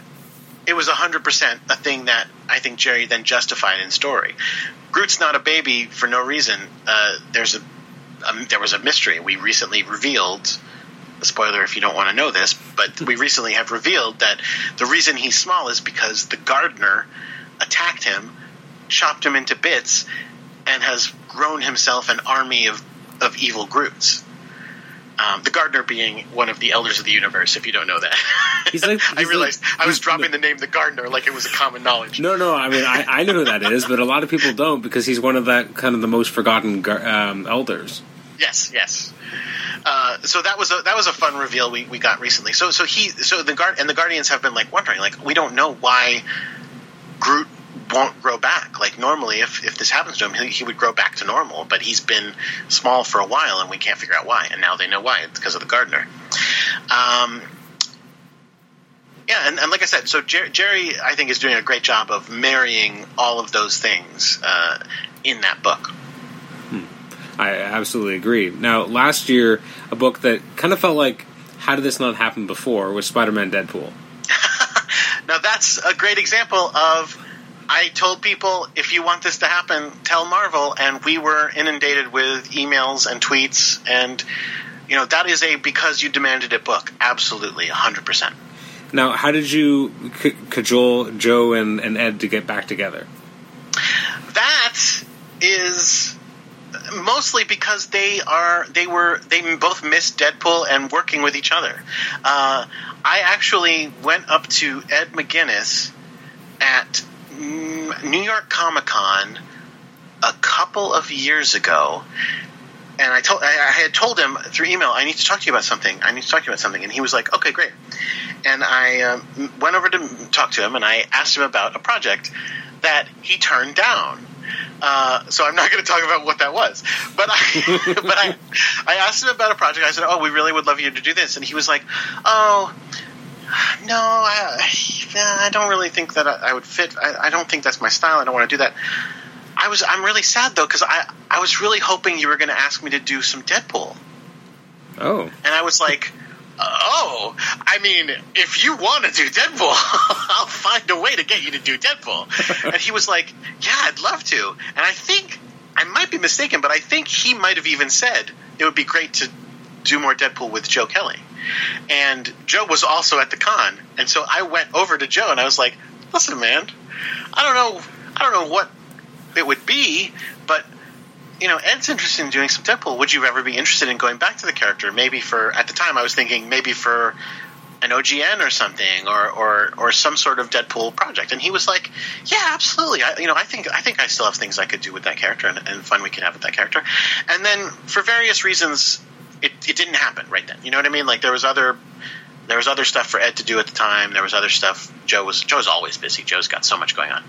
it was 100% a thing that I think Gerry then justified in story. Groot's not a baby for no reason. Uh, there's a, a, there was a mystery we recently revealed. A spoiler if you don't want to know this, but we recently have revealed that the reason he's small is because the gardener attacked him, chopped him into bits, and has grown himself an army of, of evil Groots. Um, the Gardener being one of the elders of the universe, if you don't know that. *laughs* He's like, *laughs* I realized like- I was he's- dropping the name the Gardener like it was a common knowledge. No, no. I mean, I, I know who that is, but a lot of people don't because he's one of that kind of the most forgotten um, elders. Yes, yes. Uh, so that was a that was a fun reveal we, we got recently. So so he so the guard and the Guardians have been like wondering like we don't know why Groot won't grow back. Like normally, if if this happens to him, he, he would grow back to normal. But he's been small for a while, and we can't figure out why. And now they know why. It's because of the gardener. Um, yeah, and, and like I said, so Jer- Gerry, I think, is doing a great job of marrying all of those things uh, in that book. I absolutely agree. Now, last year, a book that kind of felt like, how did this not happen before, was Spider-Man Deadpool. *laughs* Now that's a great example of I told people if you want this to happen, tell Marvel, and we were inundated with emails and tweets, and you know that is a because you demanded it book. Absolutely, hundred percent. Now, how did you c- cajole Joe and, and Ed to get back together? That is mostly because they are they were they both missed Deadpool and working with each other. Uh, I actually went up to Ed McGuinness at New York Comic Con a couple of years ago. And I told I had told him through email, I need to talk to you about something. I need to talk to you about something. And he was like, "Okay, great." And I um, went over to talk to him, and I asked him about a project that he turned down. Uh, so I'm not going to talk about what that was, but I, *laughs* but I, I asked him about a project. I said, "Oh, we really would love you to do this," and he was like, "Oh, no, I, I don't really think that I, I would fit. I, I don't think that's my style. I don't want to do that." I was, I'm really sad though because I, I was really hoping you were going to ask me to do some Deadpool, Oh, and I was like. Oh, I mean, if you want to do Deadpool, *laughs* I'll find a way to get you to do Deadpool. *laughs* and he was like, Yeah, I'd love to. And I think, I might be mistaken, but I think he might have even said it would be great to do more Deadpool with Joe Kelly. And Joe was also at the con. And so I went over to Joe and I was like, Listen, man, I don't know, I don't know what it would be, but you know, Ed's interested in doing some Deadpool. Would you ever be interested in going back to the character? Maybe for at the time, I was thinking maybe for an OGN or something, or or or some sort of Deadpool project. And he was like, "Yeah, absolutely. I, you know, I think I think I still have things I could do with that character and, and fun we can have with that character." And then for various reasons, it, it didn't happen right then. You know what I mean? Like there was other there was other stuff for Ed to do at the time. There was other stuff. Joe was Joe's always busy. Joe's got so much going on.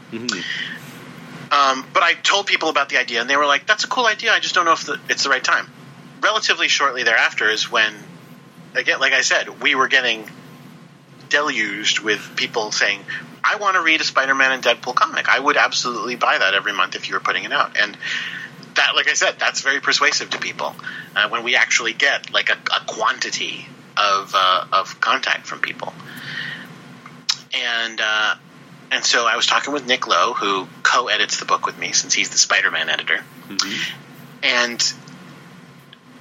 Um, but I told people about the idea, and they were like, "That's a cool idea. I just don't know if the, it's the right time." Relatively shortly thereafter is when, again, like I said, we were getting deluged with people saying, "I want to read a Spider-Man and Deadpool comic. I would absolutely buy that every month if you were putting it out." And that, like I said, that's very persuasive to people uh, when we actually get like a, a quantity of uh, of contact from people. And uh, and so I was talking with Nick Lowe, who co-edits the book with me since he's the Spider-Man editor. And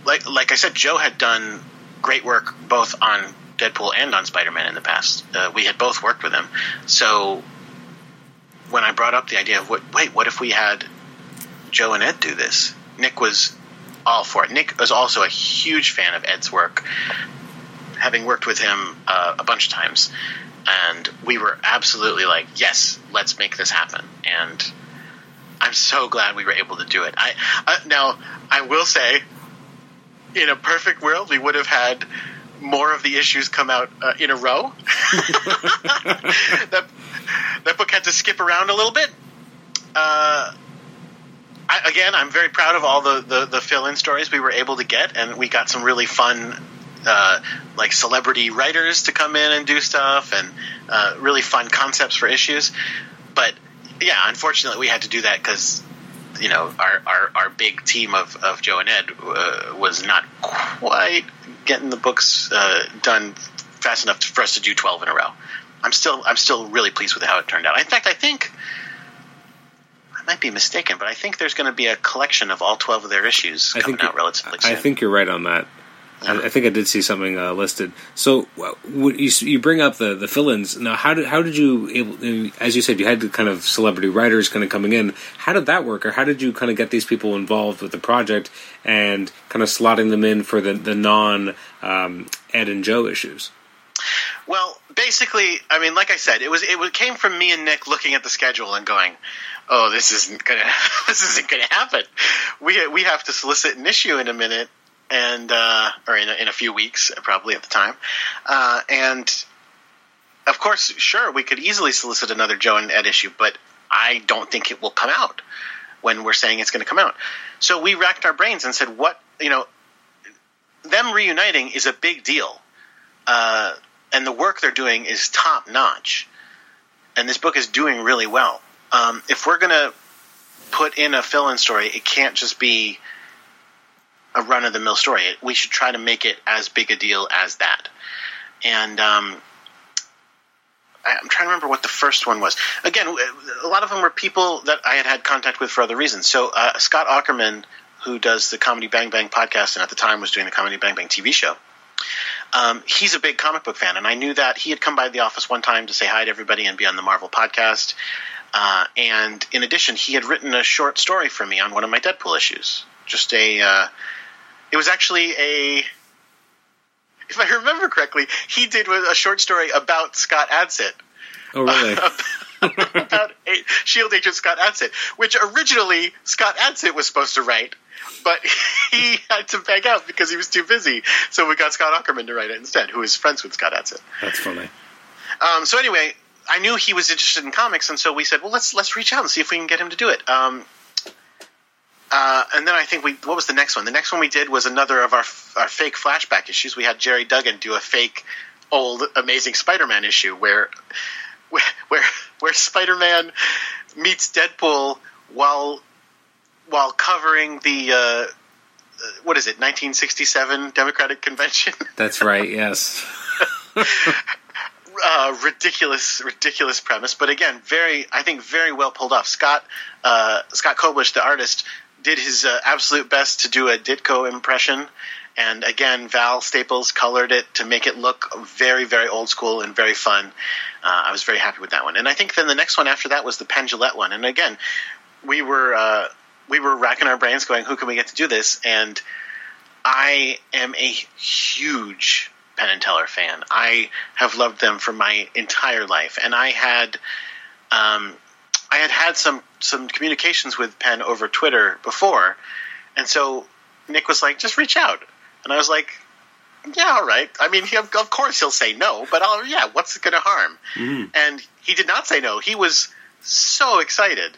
like like I said, Joe had done great work both on Deadpool and on Spider-Man in the past. Uh, we had both worked with him. So when I brought up the idea of what, wait, what if we had Joe and Ed do this? Nick was all for it. Nick was also a huge fan of Ed's work, having worked with him uh, a bunch of times. And we were absolutely like, yes, let's make this happen. And I'm so glad we were able to do it. I uh, now I will say, in a perfect world, we would have had more of the issues come out uh, in a row. *laughs* *laughs* that that book had to skip around a little bit. Uh, I, again, I'm very proud of all the, the, the fill-in stories we were able to get, and we got some really fun, uh, like celebrity writers to come in and do stuff, and uh, really fun concepts for issues. But yeah, unfortunately, we had to do that because you know our, our, our big team of, of Joe and Ed uh, was not quite getting the books uh, done fast enough for us to do 12 in a row. I'm still I'm still really pleased with how it turned out. In fact, I think I might be mistaken, but I think there's going to be a collection of all 12 of their issues I coming think out relatively soon. I think you're right on that. I, I, think I did see something uh, listed. So you, you bring up the, the fill-ins. Now, how did how did you able, as you said, you had the kind of celebrity writers kind of coming in. How did that work, or how did you kind of get these people involved with the project and kind of slotting them in for the the non um, Ed and Joe issues? Well, basically, I mean, like I said, it was it came from me and Nick looking at the schedule and going, "Oh, this isn't gonna *laughs* this isn't gonna happen. We we have to solicit an issue in a minute." and uh, or in a, in a few weeks, probably at the time, uh, and of course, sure, we could easily solicit another Joe and Ed issue, but I don't think it will come out when we're saying it's going to come out. So we racked our brains and said, what you know, them reuniting is a big deal, uh, and the work they're doing is top notch, and this book is doing really well. Um, if we're going to put in a fill-in story, it can't just be a run of the mill story. We should try to make it as big a deal as that. And um, I'm trying to remember what the first one was. Again, a lot of them were people that I had had contact with for other reasons. So uh, Scott Aukerman, who does the Comedy Bang Bang podcast and at the time was doing the Comedy Bang Bang TV show, um, he's a big comic book fan, and I knew that he had come by the office one time to say hi to everybody and be on the Marvel podcast. Uh, and in addition, he had written a short story for me on one of my Deadpool issues. Just a uh, it was actually a, if I remember correctly, he did a short story about Scott Adsit. Oh, really? *laughs* about Shield Agent Scott Adsit, which originally Scott Adsit was supposed to write, but *laughs* he had to beg out because he was too busy. So we got Scott Aukerman to write it instead, who is friends with Scott Adsit. That's funny. Um, so anyway, I knew he was interested in comics, and so we said, well, let's let's reach out and see if we can get him to do it. Um, uh, and then I think we what was the next one? The next one we did was another of our our fake flashback issues. We had Gerry Duggan do a fake old Amazing Spider-Man issue where where where, where Spider-Man meets Deadpool while while covering the uh, what is it 1967 Democratic Convention. That's right. Yes. *laughs* uh, ridiculous, ridiculous premise, but again, very, I think, very well pulled off. Scott, uh, Scott Koblish, the artist, did his uh, absolute best to do a Ditko impression. And again, Val Staples colored it to make it look very, very old school and very fun. Uh, I was very happy with that one. And I think then the next one after that was the Penn Jillette one. And again, we were uh, we were racking our brains, going, "Who can we get to do this?" And I am a huge Penn and Teller fan. I have loved them for my entire life, and I had um, I had had some some communications with Penn over Twitter before, and so Nick was like, "Just reach out," and I was like, "Yeah, all right." I mean, he, of course he'll say no, but I'll, yeah, what's it going to harm? Mm-hmm. And he did not say no. He was so excited,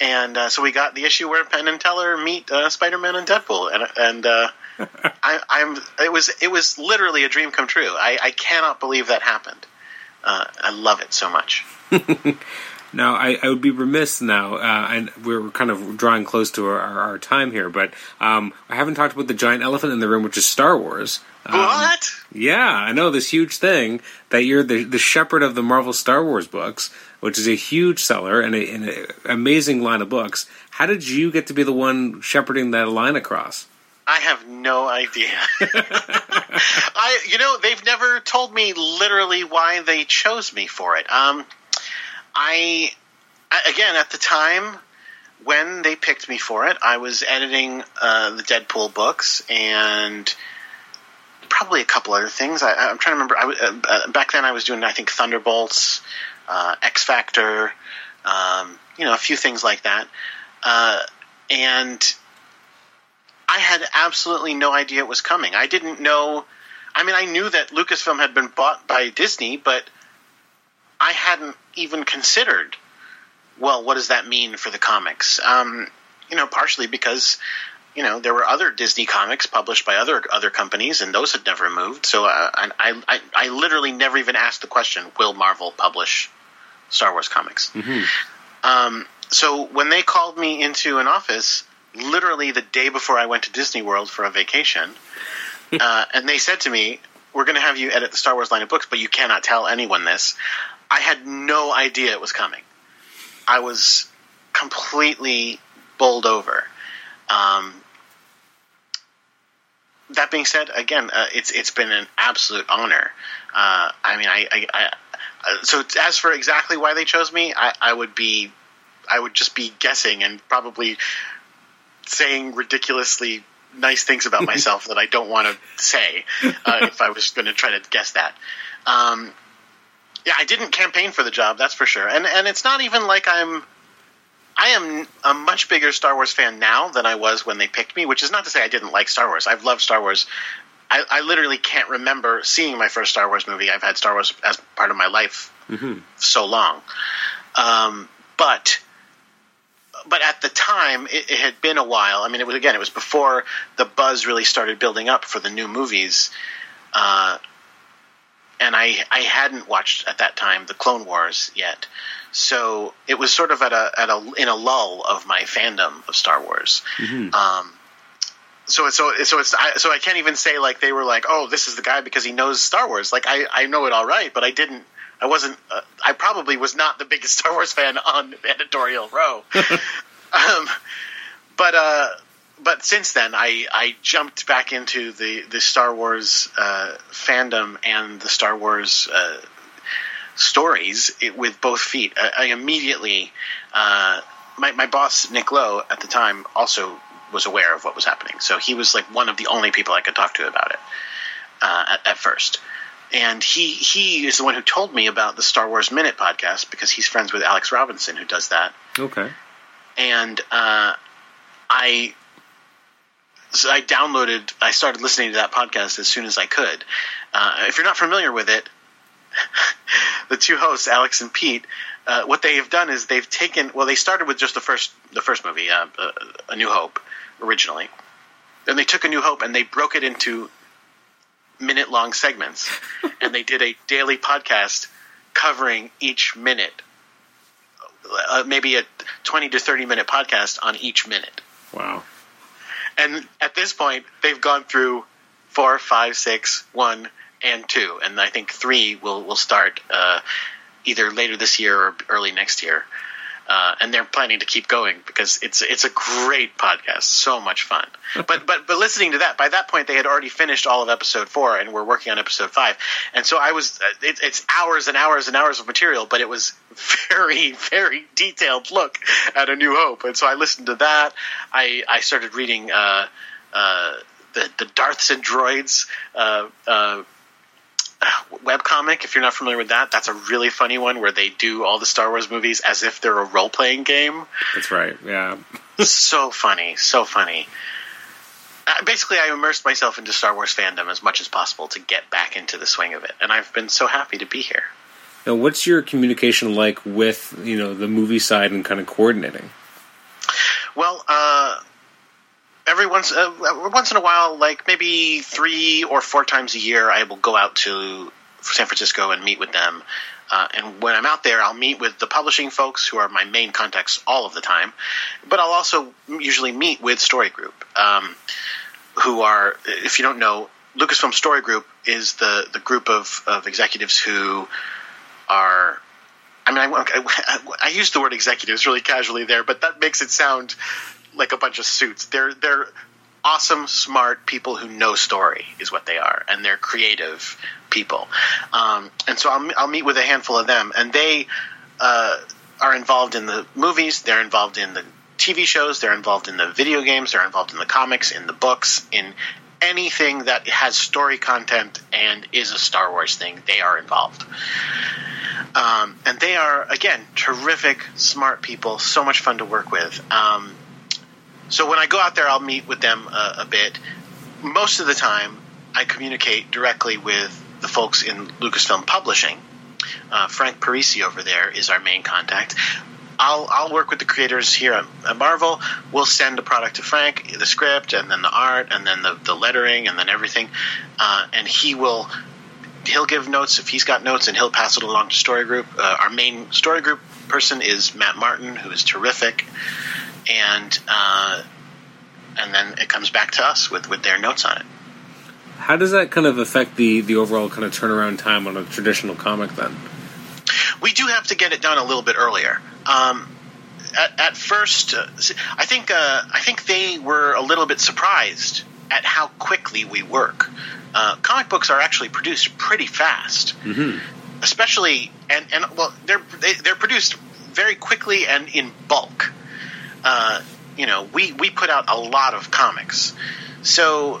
and uh, so we got the issue where Penn and Teller meet uh, Spider-Man and Deadpool, and and. Uh, I, am It was. It was literally a dream come true. I, I cannot believe that happened. Uh, I love it so much. *laughs* Now, I, I, would be remiss now, uh, and we're kind of drawing close to our, our time here, but um, I haven't talked about the giant elephant in the room, which is Star Wars. Um, what? Yeah, I know this huge thing that you're the, the shepherd of the Marvel Star Wars books, which is a huge seller and, an amazing line of books. How did you get to be the one shepherding that line across? I have no idea. *laughs* I, you know, they've never told me literally why they chose me for it. Um, I again at the time when they picked me for it, I was editing uh, the Deadpool books and probably a couple other things. I, am trying to remember. I, uh, uh, back then, I was doing I think Thunderbolts, uh, X Factor, um, you know, a few things like that, uh, and I had absolutely no idea it was coming. I didn't know. I mean, I knew that Lucasfilm had been bought by Disney, but I hadn't even considered. Well, what does that mean for the comics? Um, you know, partially because you know there were other Disney comics published by other other companies, and those had never moved. So uh, I, I I literally never even asked the question: Will Marvel publish Star Wars comics? Mm-hmm. Um, so when they called me into an office, literally the day before I went to Disney World for a vacation, *laughs* uh, and they said to me, "We're going to have you edit the Star Wars line of books, but you cannot tell anyone this." I had no idea it was coming. I was completely bowled over. Um, that being said, again, uh, it's it's been an absolute honor. Uh, I mean, I, I, I uh, so as for exactly why they chose me, I, I would be, I would just be guessing and probably saying ridiculously nice things about myself that I don't want to say uh, *laughs* if I was going to try to guess that. Um, yeah, I didn't campaign for the job, that's for sure. And and it's not even like I'm I am a much bigger Star Wars fan now than I was when they picked me, which is not to say I didn't like Star Wars. I've loved Star Wars. I, I literally can't remember seeing my first Star Wars movie. I've had Star Wars as part of my life Mm-hmm. so long. Um, but but at the time, it, it had been a while. I mean, it was again, it was before the buzz really started building up for the new movies. Uh, and I I hadn't watched at that time the Clone Wars yet, so it was sort of at a at a in a lull of my fandom of Star Wars. Mhm. Um, so it's so so it's I, so I can't even say like they were like oh this is the guy because he knows Star Wars like I I know it all right but I didn't I wasn't uh, I probably was not the biggest *laughs* Star Wars fan on editorial row, *laughs* um, but uh but since then I I jumped back into the the Star Wars uh, fandom and the Star Wars uh, stories it, with both feet. I, I immediately uh, my my boss Nick Lowe at the time also was aware of what was happening, so he was like one of the only people I could talk to about it uh, at, at first. And he he is the one who told me about the Star Wars Minute podcast because he's friends with Alex Robinson who does that Okay. and uh, I so I downloaded. I started listening to that podcast as soon as I could. Uh, if you're not familiar with it, *laughs* the two hosts, Alex and Pete, uh, what they have done is they've taken. Well, they started with just the first the first movie, uh, uh, A New Hope, originally. Then they took A New Hope and they broke it into minute long segments, *laughs* and they did a daily podcast covering each minute uh, maybe a 20 to 30 minute podcast on each minute. Wow. And at this point, they've gone through four, five, six, one, and two. And I think three will, will start uh, either later this year or early next year. Uh, and they're planning to keep going because it's it's a great podcast, so much fun. *laughs* But but but listening to that, by that point they had already finished all of episode four and were working on episode five. And so I was uh, it, it's hours and hours and hours of material, but it was *laughs* very very detailed look at A New Hope. And so I listened to that. I I started reading. Uh, uh, the, the Darths and Droids uh, uh, webcomic, if you're not familiar with that, that's a really funny one where they do all the Star Wars movies as if they're a role playing game. That's right. Yeah. *laughs* so funny, so funny. Uh, basically, I immersed myself into Star Wars fandom as much as possible to get back into the swing of it, and I've been so happy to be here. Now, what's your communication like with you know the movie side and kind of coordinating? Well, uh, every once uh, once in a while, like maybe three or four times a year, I will go out to San Francisco and meet with them. Uh, and when I'm out there, I'll meet with the publishing folks who are my main contacts all of the time. But I'll also usually meet with Story Group, um, who are, if you don't know, Lucasfilm Story Group is the, the group of, of executives who are I mean, I, I, I use the word executives really casually there, but that makes it sound like a bunch of suits. They're they're awesome, smart people who know story is what they are, and they're creative people. Um, and so I'll I'll meet with a handful of them, and they uh, are involved in the movies. They're involved in the TV shows. They're involved in the video games. They're involved in the comics, in the books, in anything that has story content and is a Star Wars thing. They are involved. Um, and they are again terrific, smart people. So much fun to work with. Um, so when I go out there, I'll meet with them a, a bit. Most of the time, I communicate directly with the folks in Lucasfilm Publishing. Uh, Frank Parisi over there is our main contact. I'll I'll work with the creators here at, Marvel. We'll send a product to Frank, the script, and then the art, and then the, the lettering, and then everything, uh, and he will he'll give notes if he's got notes, and he'll pass it along to Story Group. Uh, our main Story Group person is Matt Martin, who is terrific, and uh, and then it comes back to us with with their notes on it. How does that kind of affect the the overall kind of turnaround time on a traditional comic then? We do have to get it done a little bit earlier. Um, at, at first, uh, I think uh, I think they were a little bit surprised at how quickly we work. Uh, comic books are actually produced pretty fast, Mm-hmm. especially and and well, they're they, they're produced very quickly and in bulk. Uh, you know, we we put out a lot of comics, so.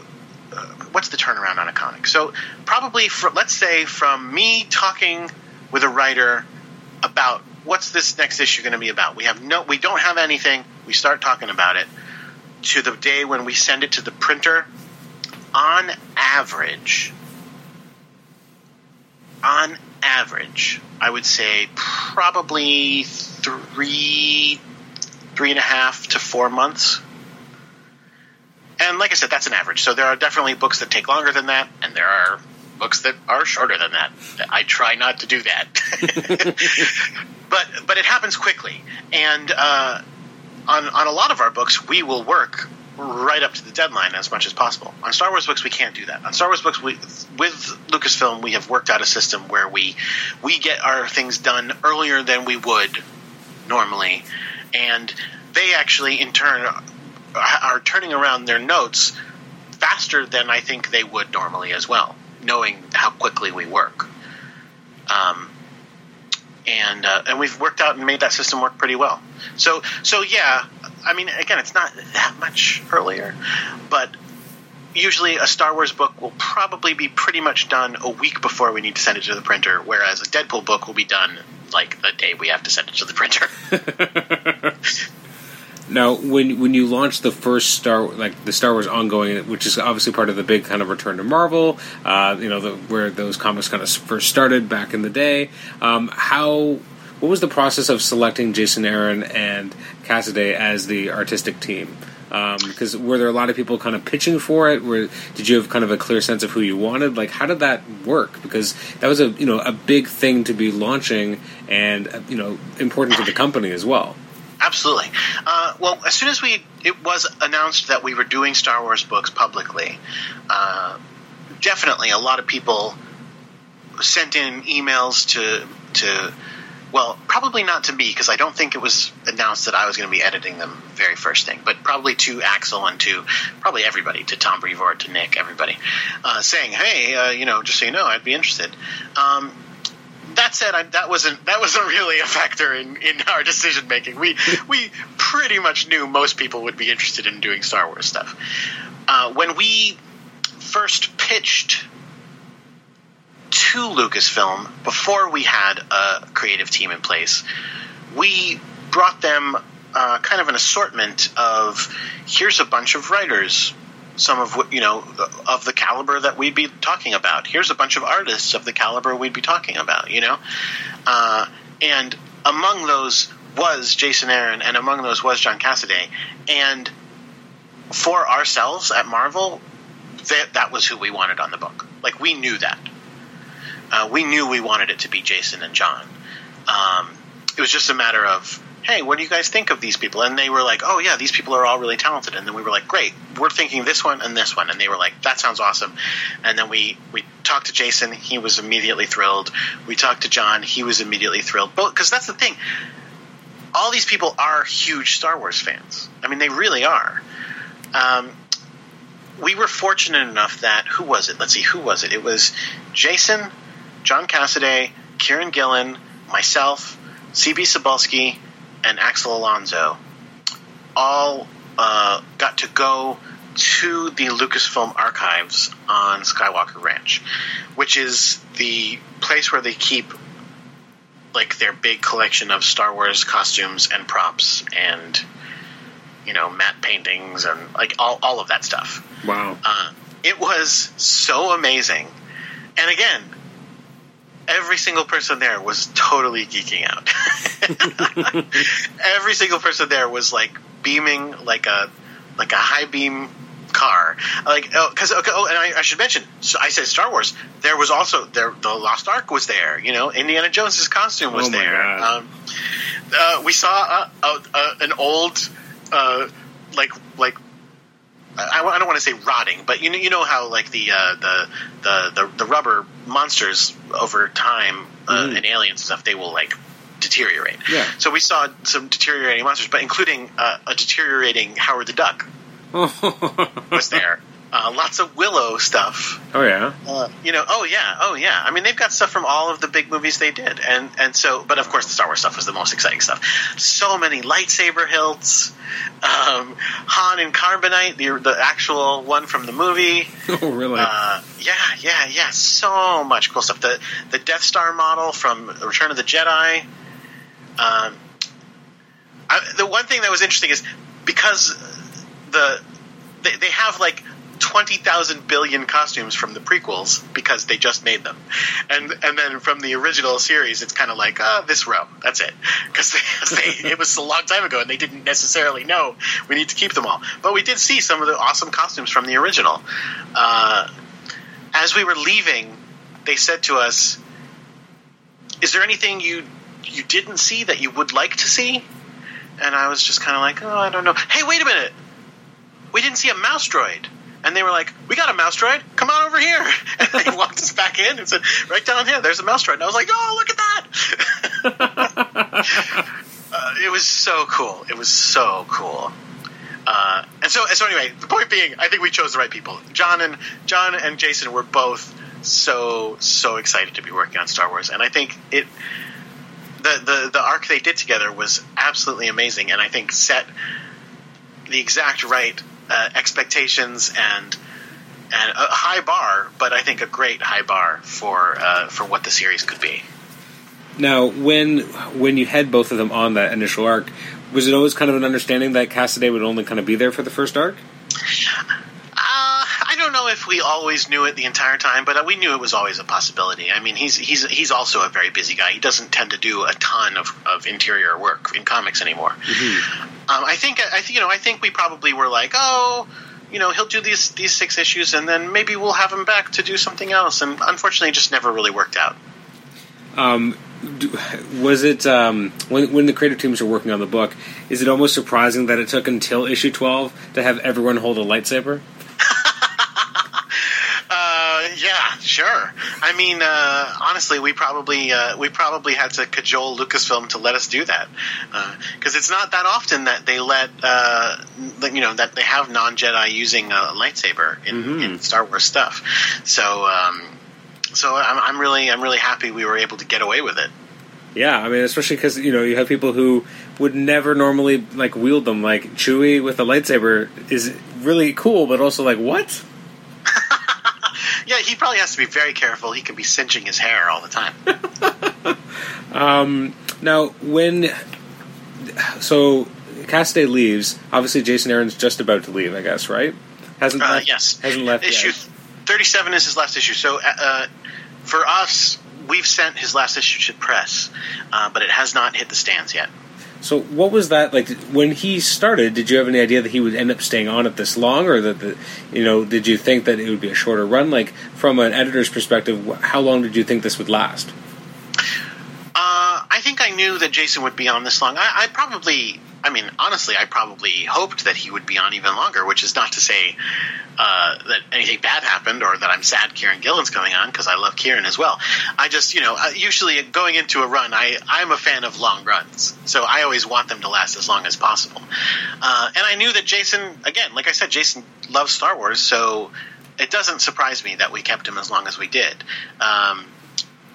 Uh, what's the turnaround on a comic? So probably, for, let's say, from me talking with a writer about what's this next issue going to be about. We have no, we don't have anything. We start talking about it to the day when we send it to the printer. On average, on average, I would say probably three, three and a half to four months. And like I said, that's an average. So there are definitely books that take longer than that, and there are books that are shorter than that. I try not to do that, *laughs* but but it happens quickly. And uh, on on a lot of our books, we will work right up to the deadline as much as possible. On Star Wars books, we can't do that. On Star Wars books, we, with Lucasfilm, we have worked out a system where we we get our things done earlier than we would normally, and they actually, in turn, are turning around their notes faster than I think they would normally as well, knowing how quickly we work. Um, and uh, and we've worked out and made that system work pretty well. So so yeah, I mean again, it's not that much earlier, but usually a Star Wars book will probably be pretty much done a week before we need to send it to the printer, whereas a Deadpool book will be done like the day we have to send it to the printer. *laughs* *laughs* Now, when when you launched the first Star like the Star Wars ongoing, which is obviously part of the big kind of return to Marvel, uh, you know, the, where those comics kind of first started back in the day. Um, how what was the process of selecting Jason Aaron and Cassaday as the artistic team? Because um, were there a lot of people kind of pitching for it? Where did you have kind of a clear sense of who you wanted? Like, how did that work? Because that was a you know a big thing to be launching, and uh, you know important to the company as well. Absolutely. Uh, well, as soon as we it was announced that we were doing Star Wars books publicly, uh, definitely a lot of people sent in emails to to well, probably not to me because I don't think it was announced that I was going to be editing them very first thing, but probably to Axel and to probably everybody, to Tom Brevoort, to Nick, everybody, uh, saying, "Hey, uh, you know, just so you know, I'd be interested." Um, that said, I, that wasn't that wasn't really a factor in, in our decision making. We *laughs* we pretty much knew most people would be interested in doing Star Wars stuff. Uh, when we first pitched to Lucasfilm before we had a creative team in place, we brought them uh, kind of an assortment of here's a bunch of writers some of what you know of the caliber that we'd be talking about. Here's a bunch of artists of the caliber we'd be talking about. You know, uh, and among those was Jason Aaron, and among those was John Cassaday, and for ourselves at Marvel, that that was who we wanted on the book. Like we knew that. Uh, we knew we wanted it to be Jason and John. Um, it was just a matter of hey, what do you guys think of these people? And they were like, oh, yeah, these people are all really talented. And then we were like, great, we're thinking this one and this one. And they were like, that sounds awesome. And then we, we talked to Jason. He was immediately thrilled. We talked to John. He was immediately thrilled. Because that's the thing. All these people are huge Star Wars fans. I mean, they really are. Um, we were fortunate enough that, who was it? Let's see, who was it? It was Jason, John Cassaday, Kieron Gillen, myself, CB Cebulski, and Axel Alonso all uh, got to go to the Lucasfilm archives on Skywalker Ranch, which is the place where they keep like their big collection of Star Wars costumes and props and you know matte paintings and like all, all of that stuff. Wow. Uh, it was so amazing. And again, every single person there was totally geeking out. *laughs* every single person there was like beaming like a like a high beam car. Like because oh, okay, oh, and I, I, should mention, so I said Star Wars. There was also there the Lost Ark was there. You know, Indiana Jones's costume was oh there. Um, uh, we saw an old uh, like like I, I, don't want to say rotting, but you know, you know how like the uh, the, the, the the rubber monsters over time uh, mm. and aliens and stuff they will like deteriorate. Yeah. So we saw some deteriorating monsters, but including uh, a deteriorating Howard the Duck *laughs* was there. Uh, lots of Willow stuff. Oh yeah. Uh, you know, oh yeah, oh yeah. I mean, they've got stuff from all of the big movies they did, and and so, but of course, the Star Wars stuff was the most exciting stuff. So many lightsaber hilts, um, Han and Carbonite, the the actual one from the movie. *laughs* Oh really? Uh, yeah, yeah, yeah. So much cool stuff. The the Death Star model from Return of the Jedi. Um, I, the one thing that was interesting is because the they, they have like twenty thousand billion costumes from the prequels because they just made them, and and then from the original series, it's kind of like uh, this row. That's it because *laughs* it was a long time ago and they didn't necessarily know we need to keep them all. But we did see some of the awesome costumes from the original. Uh, as we were leaving, they said to us, "Is there anything you you didn't see that you would like to see?" And I was just kind of like, "Oh, I don't know." Hey, wait a minute. We didn't see a mouse droid. And they were like, "We got a mouse droid. Come on over here." *laughs* And they *laughs* walked us back in and said, "Right down here, there's a mouse droid." And I was like, "Oh, look at that!" *laughs* uh, it was so cool. It was so cool. Uh, and so, so anyway, the point being, I think we chose the right people. John and John and Jason were both so so excited to be working on Star Wars, and I think it the the the arc they did together was absolutely amazing, and I think set the exact right uh, expectations and and a high bar, but I think a great high bar for uh, for what the series could be. Now, when when you had both of them on that initial arc, was it always kind of an understanding that Cassaday would only kind of be there for the first arc? Uh, I don't know if we always knew it the entire time, but we knew it was always a possibility. I mean, he's he's he's also a very busy guy. He doesn't tend to do a ton of, of interior work in comics anymore. Mm-hmm. Um, I think I think you know I think we probably were like, oh, you know, he'll do these these six issues, and then maybe we'll have him back to do something else. And unfortunately, it just never really worked out. Um, was it um, when when the creative teams were working on the book? Is it almost surprising that it took until issue twelve to have everyone hold a lightsaber? uh, yeah, sure. I mean, uh, honestly, we probably uh, we probably had to cajole Lucasfilm to let us do that because uh, it's not that often that they let uh, you know that they have non Jedi using a lightsaber in, mm-hmm. in Star Wars stuff. So. Um, so I'm, I'm really I'm really happy we were able to get away with it. Yeah, I mean, especially because you know you have people who would never normally like wield them. Like Chewie with a lightsaber is really cool, but also like what? Yeah, he probably has to be very careful. He can be cinching his hair all the time. *laughs* um, now, when so Cassaday leaves, obviously Jason Aaron's just about to leave. I guess right? Hasn't uh, left, yes hasn't left issue yet. Thirty-seven is his last issue. So uh, for us, we've sent his last issue to press, uh, but it has not hit the stands yet. So, what was that like when he started? Did you have any idea that he would end up staying on it this long, or that the, you know, did you think that it would be a shorter run? Like from an editor's perspective, how long did you think this would last? Uh, I think I knew that Jason would be on this long. I, I probably I mean, honestly, I probably hoped that he would be on even longer, which is not to say uh, that anything bad happened or that I'm sad Kieron Gillen's coming on because I love Kieron as well. I just, you know, uh, usually going into a run, I, I'm a fan of long runs. So I always want them to last as long as possible. Uh, and I knew that Jason, again, like I said, Jason loves Star Wars, so it doesn't surprise me that we kept him as long as we did. Um,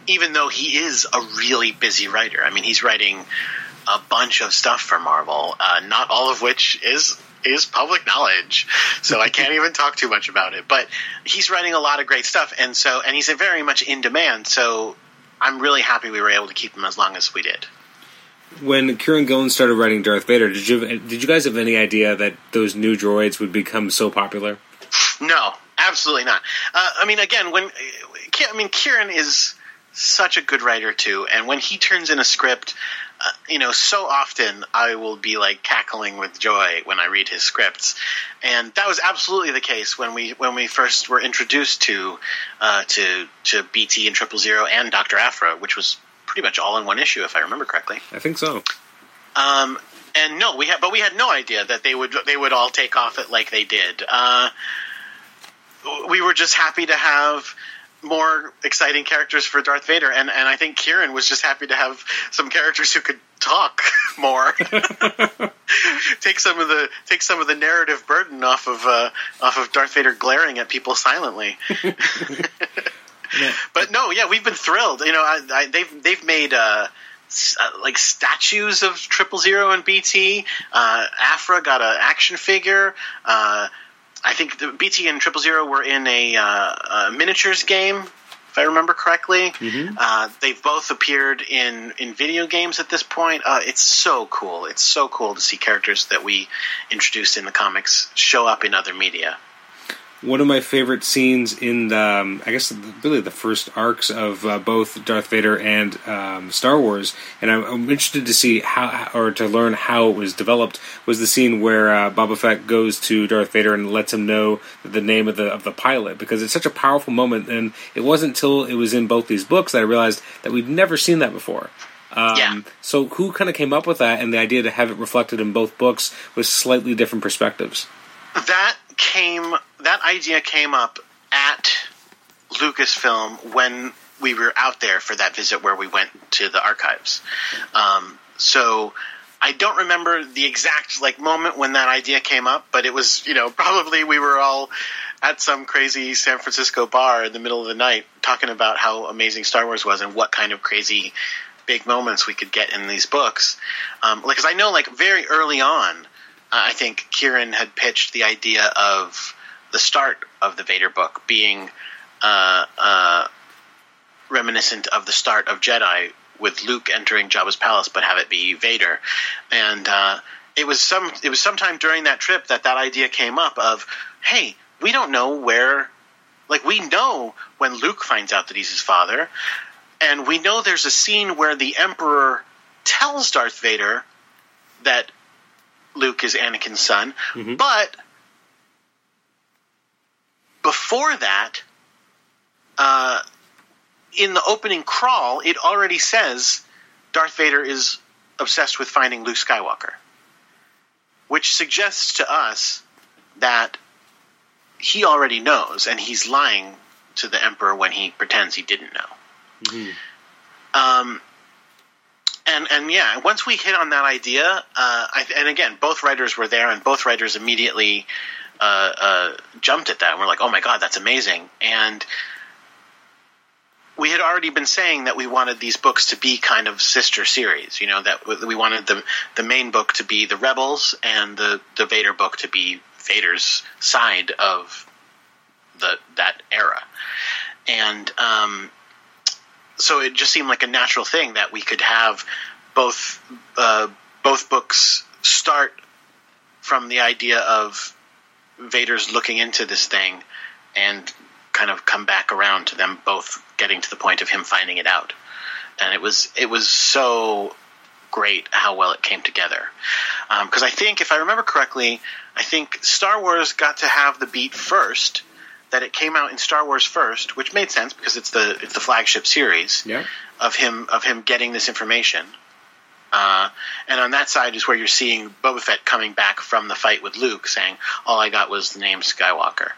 even though he is a really busy writer. I mean, he's writing a bunch of stuff for Marvel, uh, not all of which is is public knowledge. So I can't even talk too much about it. But he's writing a lot of great stuff, and so and he's very much in demand. So I'm really happy we were able to keep him as long as we did. When Kieron Gillen started writing Darth Vader, did you did you guys have any idea that those new droids would become so popular? No, absolutely not. Uh, I mean, again, when I mean Kieron is such a good writer too, and when he turns in a script, uh, you know, so often I will be like cackling with joy when I read his scripts, and that was absolutely the case when we when we first were introduced to uh, to to BT and Triple Zero and Doctor Aphra, which was pretty much all in one issue, if I remember correctly. I think so. Um, and no, we had, but we had no idea that they would they would all take off it like they did. Uh, we were just happy to have more exciting characters for Darth Vader, and and I think Kieron was just happy to have some characters who could talk *laughs* more. *laughs* take some of the take some of the narrative burden off of uh, off of Darth Vader glaring at people silently. *laughs* But no, yeah, we've been thrilled. You know, I, I, they've they've made. Uh, uh, like statues of Triple Zero and BT. Uh, Aphra got an action figure. Uh, I think the BT and Triple Zero were in a, uh, a miniatures game, if I remember correctly. Mm-hmm. Uh, they've both appeared in, in video games at this point. Uh, it's so cool. It's so cool to see characters that we introduced in the comics show up in other media. One of my favorite scenes in the, um, I guess, really the first arcs of uh, both Darth Vader and um, Star Wars, and I'm, I'm, interested to see how, or to learn how it was developed. Was the scene where uh, Boba Fett goes to Darth Vader and lets him know the name of the of the pilot because it's such a powerful moment, and it wasn't until it was in both these books that I realized that we'd never seen that before. Um, Yeah. So who kind of came up with that and the idea to have it reflected in both books with slightly different perspectives? that came that idea came up at Lucasfilm when we were out there for that visit where we went to the archives. Um, so I don't remember the exact like moment when that idea came up, but it was you know *laughs* probably we were all at some crazy San Francisco bar in the middle of the night talking about how amazing Star Wars was and what kind of crazy big moments we could get in these books. Um, because I know like very early on, uh, I think Kieron had pitched the idea of the start of the Vader book being uh, uh, reminiscent of the start of Jedi with Luke entering Jabba's palace, but have it be Vader. And uh, it was some it was sometime during that trip that that idea came up of, hey, we don't know where, like we know when Luke finds out that he's his father, and we know there's a scene where the Emperor tells Darth Vader that Luke is Anakin's son, Mhm. but before that, uh, in the opening crawl, it already says Darth Vader is obsessed with finding Luke Skywalker, which suggests to us that he already knows, and he's lying to the Emperor when he pretends he didn't know. Um, and and yeah, once we hit on that idea, uh, I, and again, both writers were there, and both writers immediately uh, uh, jumped at that, and we're like, "Oh my god, that's amazing!" And we had already been saying that we wanted these books to be kind of sister series. You know, that we wanted the the main book to be the Rebels, and the the Vader book to be Vader's side of the that era. And um, so it just seemed like a natural thing that we could have both uh, both books start from the idea of Vader's looking into this thing and kind of come back around to them both getting to the point of him finding it out. And it was it was so great how well it came together. Um, because I think, if I remember correctly, I think Star Wars got to have the beat first. That it came out in Star Wars first, which made sense because it's the it's the flagship series Yeah. of him of him getting this information. Uh, and on that side is where you're seeing Boba Fett coming back from the fight with Luke, saying, "All I got was the name Skywalker."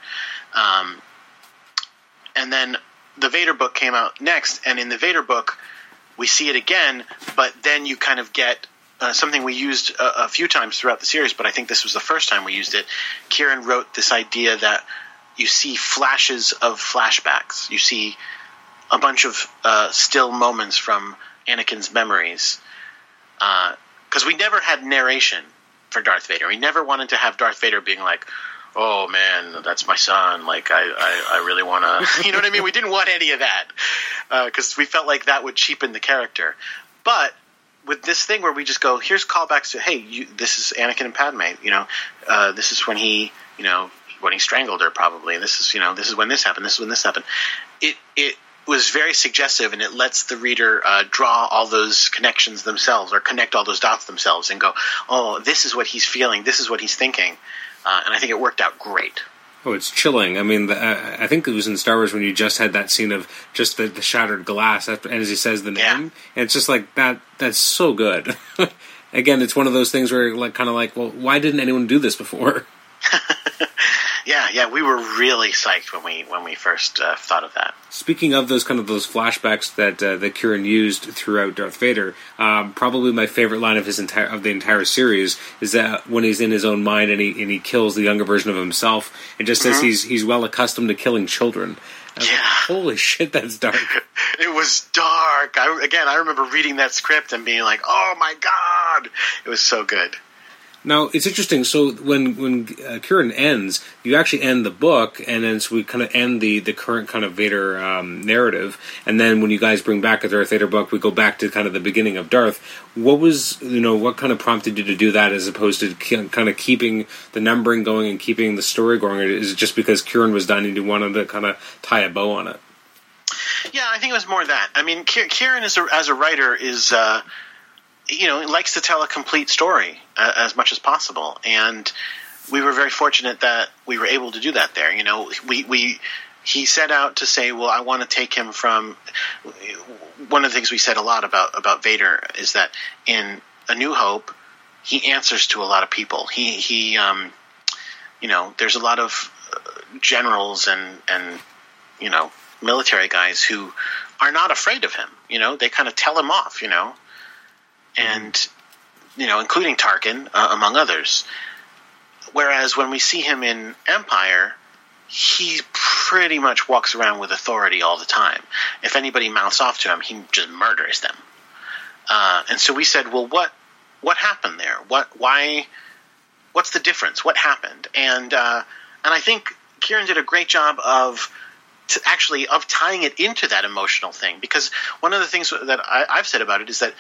Um, and then the Vader book came out next, and in the Vader book, we see it again, but then you kind of get uh, something we used a, a few times throughout the series, but I think this was the first time we used it. Kieron wrote this idea that you see flashes of flashbacks. You see a bunch of uh, still moments from Anakin's memories. Because we never had narration for Darth Vader. We never wanted to have Darth Vader being like, oh man, that's my son. Like, I, I, I really want to. *laughs* You know what I mean? We didn't want any of that. Because we felt like that would cheapen the character. But with this thing where we just go, here's callbacks to, hey, you, this is Anakin and Padme. You know, uh, this is when he, you know, when he strangled her probably. This is, you know, this is when this happened. This is when this happened. It it was very suggestive, and it lets the reader uh, draw all those connections themselves, or connect all those dots themselves, and go, oh, this is what he's feeling. This is what he's thinking. Uh, and I think it worked out great. Oh, it's chilling. I mean, the, uh, I think it was in Star Wars when you just had that scene of just the, the shattered glass, after, and as he says the name, Yeah. and it's just like that. That's so good. *laughs* Again, it's one of those things where, like, kind of like, well, why didn't anyone do this before? *laughs* yeah, yeah. We were really psyched when we when we first uh, thought of that. Speaking of those kind of those flashbacks that uh, that Kieron used throughout Darth Vader, um, probably my favorite line of his entire of the entire series is that when he's in his own mind and he and he kills the younger version of himself, and just says mm-hmm. he's he's well accustomed to killing children. Yeah. Like, Holy shit, that's dark. *laughs* it was dark. I, again, I remember reading that script and being like, "Oh my god!" It was so good. Now it's interesting. So when when uh, Kieron ends, you actually end the book, and then so we kind of end the the current kind of Vader um, narrative. And then when you guys bring back a Darth Vader book, we go back to kind of the beginning of Darth. What was you know what kind of prompted you to do that as opposed to kind of keeping the numbering going and keeping the story going? Or is it just because Kieron was done and you wanted to kind of tie a bow on it? Yeah, I think it was more that. I mean, Kieron as a, as a writer is. Uh, you know, he likes to tell a complete story uh, as much as possible, and we were very fortunate that we were able to do that there. You know, we we he set out to say, well, I want to take him from. One of the things we said a lot about about Vader is that in A New Hope, he answers to a lot of people. He he, um, you know, there's a lot of uh, generals and and you know military guys who are not afraid of him. You know, they kind of tell him off. You know, and you know, including Tarkin, uh, among others. Whereas when we see him in Empire, he pretty much walks around with authority all the time. If anybody mouths off to him, he just murders them. Uh, and so we said, well, what what happened there? What why? What's the difference? What happened? And uh, and I think Kieron did a great job of actually of tying it into that emotional thing because one of the things that I, have said about it is that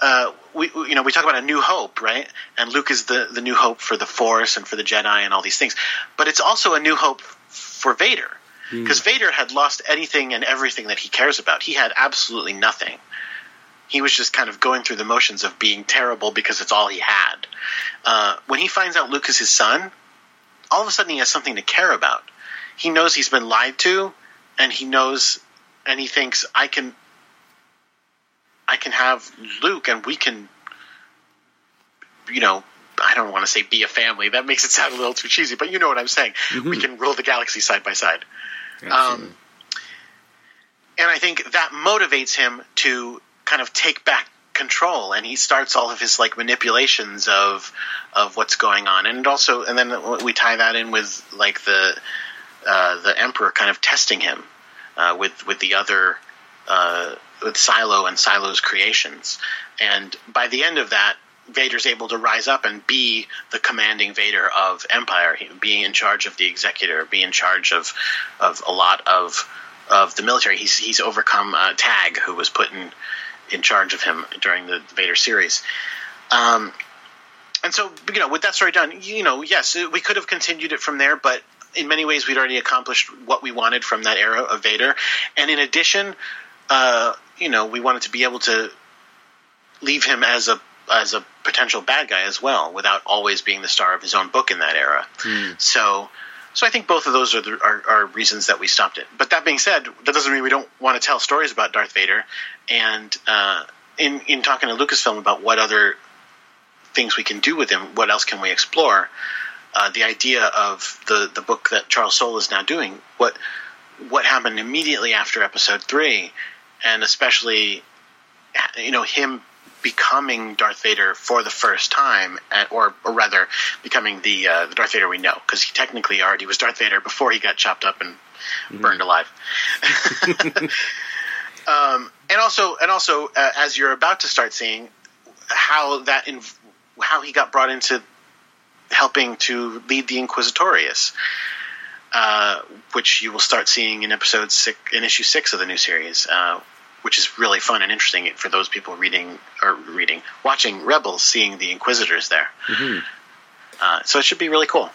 uh, we you know we talk about a new hope, right? And Luke is the the new hope for the Force and for the Jedi and all these things, but it's also a new hope for Vader because mm. Vader had lost anything and everything that he cares about. He had absolutely nothing. He was just kind of going through the motions of being terrible because it's all he had. Uh, when he finds out Luke is his son, all of a sudden he has something to care about. He knows he's been lied to, and he knows, and he thinks I can I can have Luke and we can, you know, I don't want to say be a family. That makes it sound a little too cheesy, but you know what I'm saying. Mm-hmm. We can rule the galaxy side by side. Um, and I think that motivates him to kind of take back control, and he starts all of his like manipulations of of what's going on, and also, and then we tie that in with like the uh, the emperor kind of testing him uh, with with the other. Uh, with Cylo and Cylo's creations. And by the end of that, Vader's able to rise up and be the commanding Vader of Empire, being in charge of the Executor, be in charge of of a lot of of the military. He's he's overcome uh, Tag, who was put in in charge of him during the Vader series. Um, and so, you know, with that story done, you know, yes, we could have continued it from there, but in many ways, we'd already accomplished what we wanted from that era of Vader. And in addition, uh, you know, we wanted to be able to leave him as a as a potential bad guy as well, without always being the star of his own book in that era. Mm. So, so I think both of those are, the, are, are reasons that we stopped it. But that being said, that doesn't mean we don't want to tell stories about Darth Vader. And uh, in in talking to Lucasfilm about what other things we can do with him, what else can we explore? Uh, the idea of the the book that Charles Soule is now doing, what what happened immediately after Episode Three and especially you know him becoming Darth Vader for the first time, or, or rather, becoming the, uh, the Darth Vader we know, because he technically already was Darth Vader before he got chopped up and mm-hmm. burned alive. *laughs* um, and also, and also, uh, as you're about to start seeing how that inv- how he got brought into helping to lead the Inquisitorius. Uh, which you will start seeing in episode six, in issue six of the new series, uh, which is really fun and interesting for those people reading or reading, watching Rebels, seeing the Inquisitors there. Mm-hmm. Uh, so it should be really cool.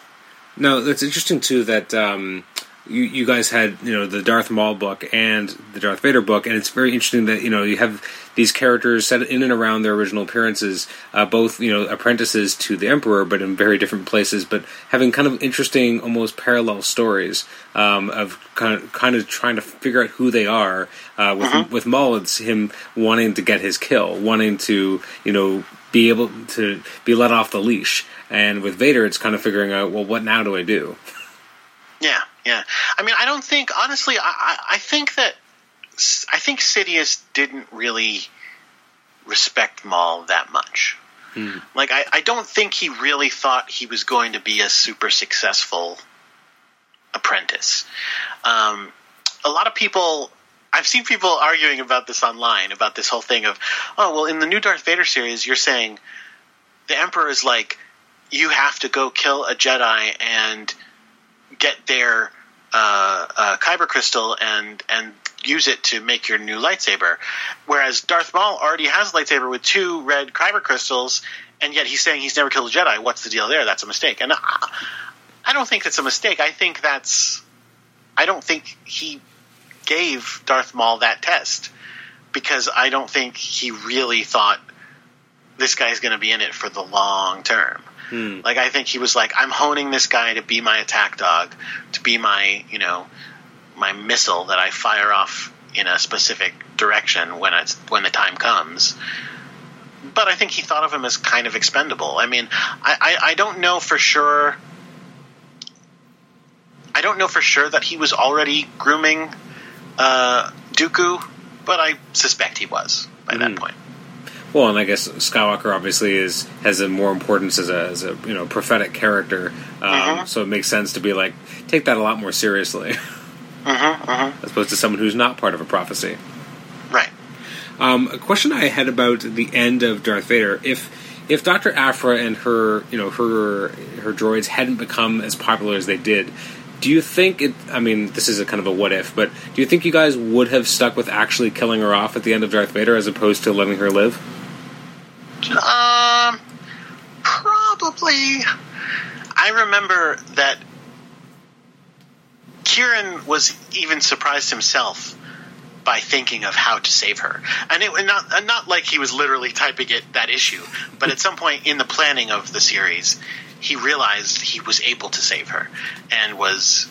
No, that's interesting too. That um, you, you guys had you know the Darth Maul book and the Darth Vader book, and it's very interesting that you know you have these characters set in and around their original appearances, uh, both you know apprentices to the Emperor, but in very different places, but having kind of interesting, almost parallel stories um, of kind of kind of trying to figure out who they are. Uh, with uh-huh. with Maul, it's him wanting to get his kill, wanting to you know be able to be let off the leash, and with Vader, it's kind of figuring out well, what now do I do? Yeah, yeah. I mean, I don't think honestly. I, I, I think that I think Sidious didn't really respect Maul that much. Hmm. Like, I, I don't think he really thought he was going to be a super successful apprentice. Um, a lot of people. I've seen people arguing about this online about this whole thing of, oh well, in the new Darth Vader series, you're saying the Emperor is like, you have to go kill a Jedi and get their uh, uh, kyber crystal and and use it to make your new lightsaber. Whereas Darth Maul already has a lightsaber with two red kyber crystals, and yet he's saying he's never killed a Jedi. What's the deal there? That's a mistake. And I, I don't think that's a mistake. I think that's. I don't think he gave Darth Maul that test because I don't think he really thought this guy's going to be in it for the long term. Hmm. Like I think he was like, I'm honing this guy to be my attack dog, to be my you know my missile that I fire off in a specific direction when it's when the time comes. But I think he thought of him as kind of expendable. I mean, I, I, I don't know for sure. I don't know for sure that he was already grooming uh, Dooku, but I suspect he was by Mhm. that point. Well, and I guess Skywalker obviously is has a more importance as a, as a you know prophetic character, um, Mhm. so it makes sense to be like take that a lot more seriously *laughs* Mm-hmm, mm-hmm. as opposed to someone who's not part of a prophecy. Right. Um, a question I had about the end of Darth Vader: if if Doctor Aphra and her you know her her droids hadn't become as popular as they did, do you think it? I mean, this is a kind of a what if, but do you think you guys would have stuck with actually killing her off at the end of Darth Vader as opposed to letting her live? Um, probably. I remember that Kieron was even surprised himself by thinking of how to save her, and it not not like he was literally typing it that issue, but at some point in the planning of the series, he realized he was able to save her, and was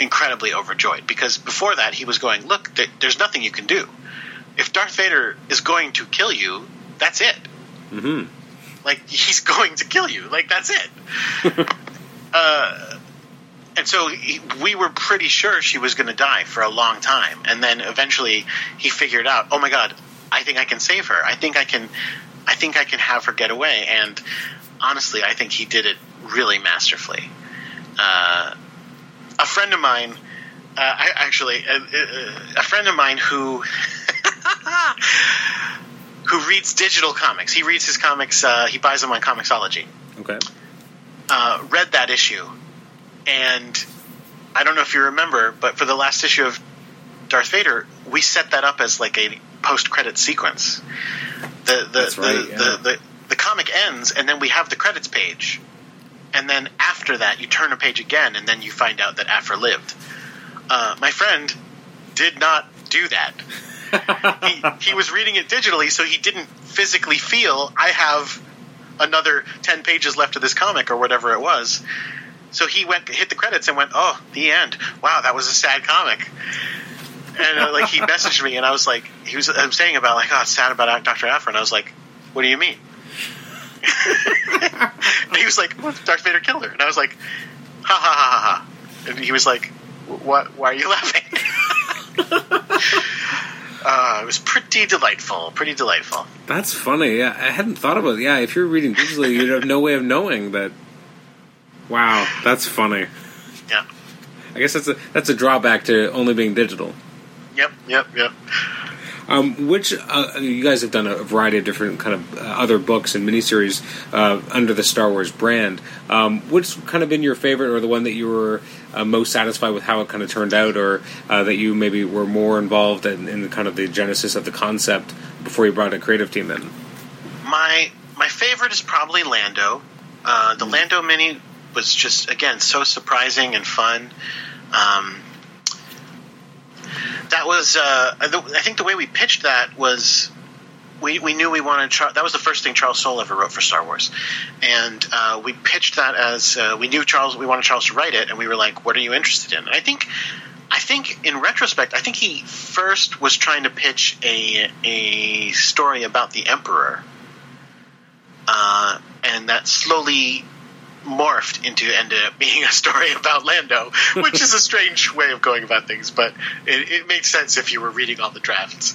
incredibly overjoyed because before that he was going, look, there's nothing you can do. If Darth Vader is going to kill you, that's it. Hmm like *laughs* he's going to kill you. Like that's it. *laughs* Uh, and so he, we were pretty sure she was going to die for a long time. And then eventually he figured out oh my god i think i can save her. I think i can i think i can have her get away. And honestly i think he did it really masterfully. Uh, a friend of mine uh, I, actually a, a, a friend of mine who *laughs* who reads digital comics. He reads his comics. Uh, he buys them on Comixology. Okay. Uh, read that issue, and I don't know if you remember, but for the last issue of Darth Vader, we set that up as like a post-credit sequence. The the That's right, the, yeah. the, the the comic ends, and then we have the credits page, and then after that, you turn a page again, and then you find out that Aphra lived. Uh, my friend did not do that he, he was reading it digitally, so he didn't physically feel I have another ten pages left of this comic or whatever it was. So he went hit the credits and went, "Oh, the end. Wow, that was a sad comic." And uh, like he messaged me, and I was like, he was I was saying about like, "Oh, it's sad about Doctor Aphra," and I was like, "What do you mean?" and *laughs* he was like, well, "Darth Vader killed her," and I was like, "Ha ha ha ha ha!" And he was like, "What? Why are you laughing?" *laughs* Uh, it was pretty delightful. Pretty delightful. That's funny. Yeah, I hadn't thought about it. Yeah, if you're reading digitally, you'd have no way of knowing that. Wow, that's funny. Yeah. I guess that's a that's a drawback to only being digital. Yep. Yep. Yep. Um, which uh, you guys have done a variety of different kind of uh, other books and miniseries uh, under the Star Wars brand. Um, which kind of been your favorite, or the one that you were uh, most satisfied with how it kind of turned out, or uh, that you maybe were more involved in, in kind of the genesis of the concept before you brought a creative team in? My my favorite is probably Lando. Uh, the Lando mini was just again so surprising and fun. Um, that was uh, I th- I think the way we pitched that was we, we knew we wanted Char- that was the first thing Charles Soule ever wrote for Star Wars, and uh, we pitched that as uh, we knew Charles we wanted Charles to write it, and we were like, what are you interested in? And I think I think in retrospect, I think he first was trying to pitch a a story about the Emperor, uh, and that slowly morphed into ended up being a story about Lando, which is a strange way of going about things, but it, it made sense if you were reading all the drafts.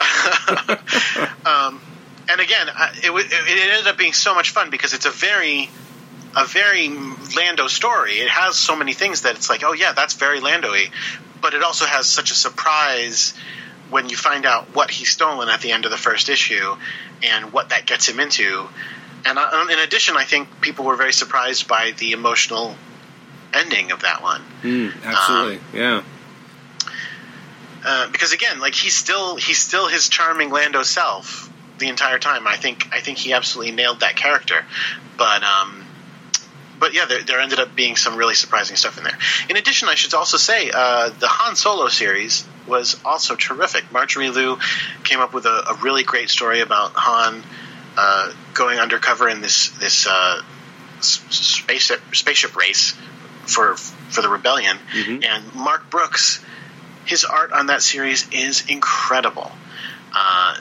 *laughs* um, and again, it, it ended up being so much fun because it's a very a very Lando story. It has so many things that it's like, oh yeah, that's very Lando-y, but it also has such a surprise when you find out what he's stolen at the end of the first issue and what that gets him into. And uh, in addition, I think people were very surprised by the emotional ending of that one. Mm, absolutely, um, yeah. Uh, because again, like he's still he's still his charming Lando self the entire time. I think I think he absolutely nailed that character. But um, but yeah, there, there, ended up being some really surprising stuff in there. In addition, I should also say uh, the Han Solo series was also terrific. Marjorie Liu came up with a, a really great story about Han uh, going undercover in this this uh, spaceship spaceship race for for the rebellion, mm-hmm. and Mark Brooks, his art on that series is incredible. Uh,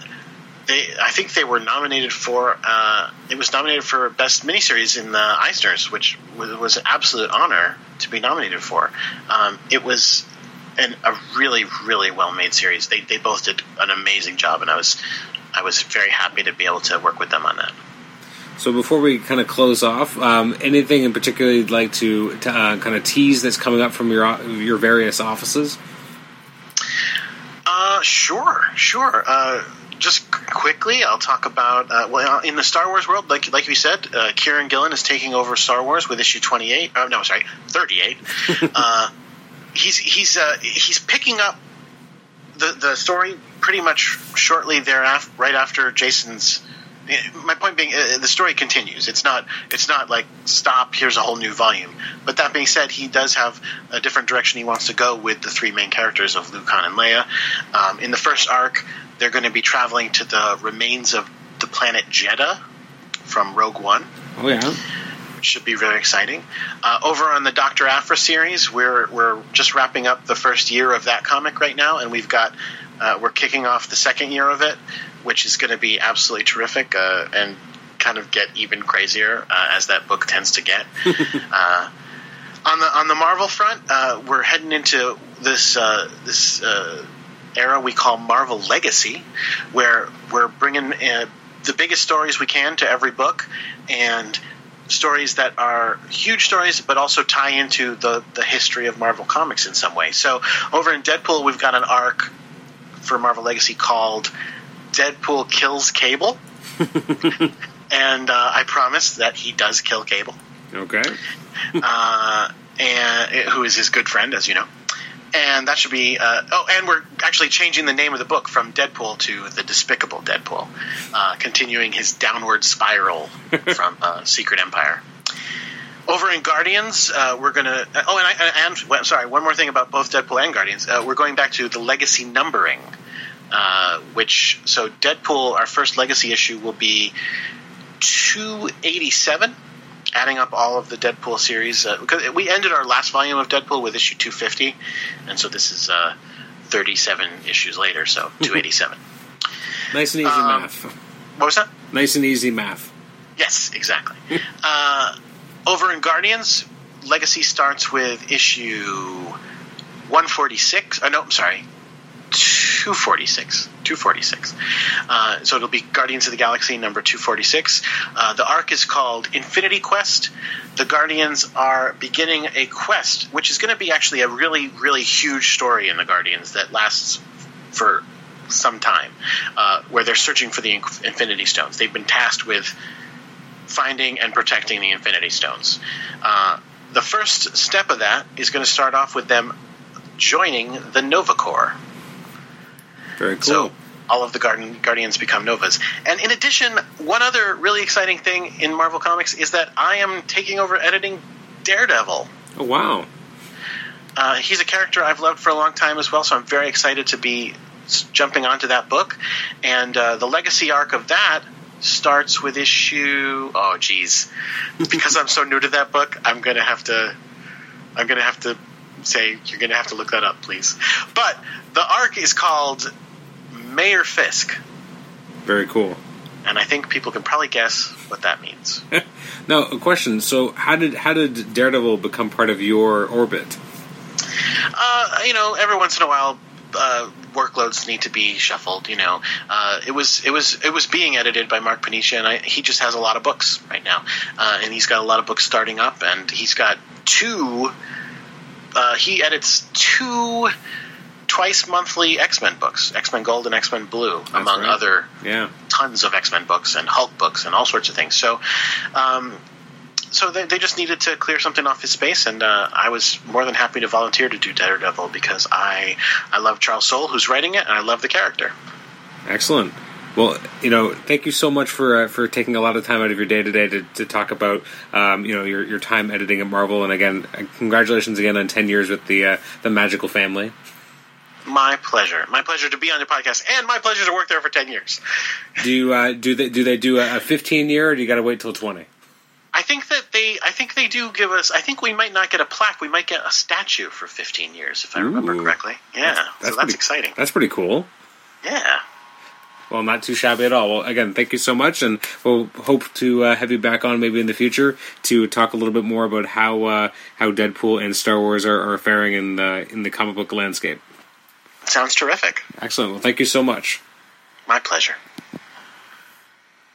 they, I think they were nominated for. Uh, it was nominated for best miniseries in the Eisners, which was, was an absolute honor to be nominated for. Um, it was an, a really, really well made series. They, they both did an amazing job, and I was I was very happy to be able to work with them on that. So before we kind of close off, um, anything in particular you'd like to, to uh, kind of tease that's coming up from your your various offices? Uh, sure, sure. Uh, just quickly, I'll talk about uh, well in the Star Wars world, like like we said, uh, Kieron Gillen is taking over Star Wars with issue twenty eight. Oh no, sorry, thirty eight. *laughs* uh, he's he's uh, he's picking up the the story pretty much shortly thereafter, right after Jason's. My point being, uh, the story continues. It's not. It's not like stop. Here's a whole new volume. But that being said, he does have a different direction he wants to go with the three main characters of Luke, Han, and Leia. Um, in the first arc, they're going to be traveling to the remains of the planet Jedha from Rogue One. Oh yeah should be very exciting. Uh, over on the Doctor Aphra series, we're we're just wrapping up the first year of that comic right now, and we've got uh, we're kicking off the second year of it, which is going to be absolutely terrific uh, and kind of get even crazier uh, as that book tends to get. *laughs* Uh, on the on the Marvel front, uh, we're heading into this this era we call Marvel Legacy, where we're bringing the biggest stories we can to every book and stories that are huge stories, but also tie into the, the history of Marvel Comics in some way. So over in Deadpool, we've got an arc for Marvel Legacy called Deadpool Kills Cable. *laughs* and uh, I promise that he does kill Cable. Okay. uh, and who is his good friend, as you know and that should be. Uh, oh, and we're actually changing the name of the book from Deadpool to the Despicable Deadpool, uh, continuing his downward spiral *laughs* from uh, Secret Empire. Over in Guardians, uh, we're gonna. oh, and I and well, sorry, one more thing about both Deadpool and Guardians. Uh, we're going back to the legacy numbering, uh, which so Deadpool, our first legacy issue will be two eighty seven adding up all of the Deadpool series uh, because we ended our last volume of Deadpool with issue 250, and so this is uh, 37 issues later, so *laughs* 287. nice and easy um, math. What was that? Nice and easy math. Yes, exactly. *laughs* uh, over in Guardians, Legacy starts with issue 146. Uh, no, I'm sorry, 246. 246. Uh, so it'll be Guardians of the Galaxy number 246. Uh, the arc is called Infinity Quest. The Guardians are beginning a quest, which is going to be actually a really, really huge story in the Guardians that lasts for some time, uh, where they're searching for the Infinity Stones. They've been tasked with finding and protecting the Infinity Stones. Uh, the first step of that is going to start off with them joining the Nova Corps. Very cool. So all of the Garden, Guardians become Novas. And in addition, one other really exciting thing in Marvel Comics is that I am taking over editing Daredevil. Oh, wow. Uh, he's a character I've loved for a long time as well, so I'm very excited to be jumping onto that book. And uh, the legacy arc of that starts with issue. Oh, geez, because I'm so new to that book, I'm gonna have to. I'm gonna have to say you're gonna have to look that up, please. But the arc is called Mayor Fisk. Very cool. and I think people can probably guess what that means. *laughs* now, a question. So, how did how did Daredevil become part of your orbit? Uh, you know, every once in a while, uh, workloads need to be shuffled. You know, uh, it was it was it was being edited by Mark Paniccia, and I, he just has a lot of books right now, uh, and he's got a lot of books starting up, and he's got two. Uh, he edits two twice monthly X Men books, X Men Gold and X Men Blue, That's among right. other Yeah. tons of X Men books and Hulk books and all sorts of things. So, um, so they, they just needed to clear something off his space, and uh, I was more than happy to volunteer to do Daredevil because I I love Charles Soule, who's writing it, and I love the character. Excellent. Well, you know, thank you so much for uh, for taking a lot of time out of your day today to, to talk about um, you know your, your time editing at Marvel, and again, congratulations again on ten years with the uh, the Magical Family. My pleasure. My pleasure to be on your podcast, and my pleasure to work there for ten years. Do you uh, do they do they do a fifteen year, or do you got to wait till twenty? I think that they. I think they do give us. I think we might not get a plaque. We might get a statue for 15 years, if I remember correctly. Yeah, so that's pretty- exciting. That's pretty cool. Yeah. Well, not too shabby at all. Well, again, thank you so much, and we'll hope to uh, have you back on maybe in the future to talk a little bit more about how uh, how Deadpool and Star Wars are, are faring in the in the comic book landscape. Sounds terrific. Excellent. Well, thank you so much. My pleasure.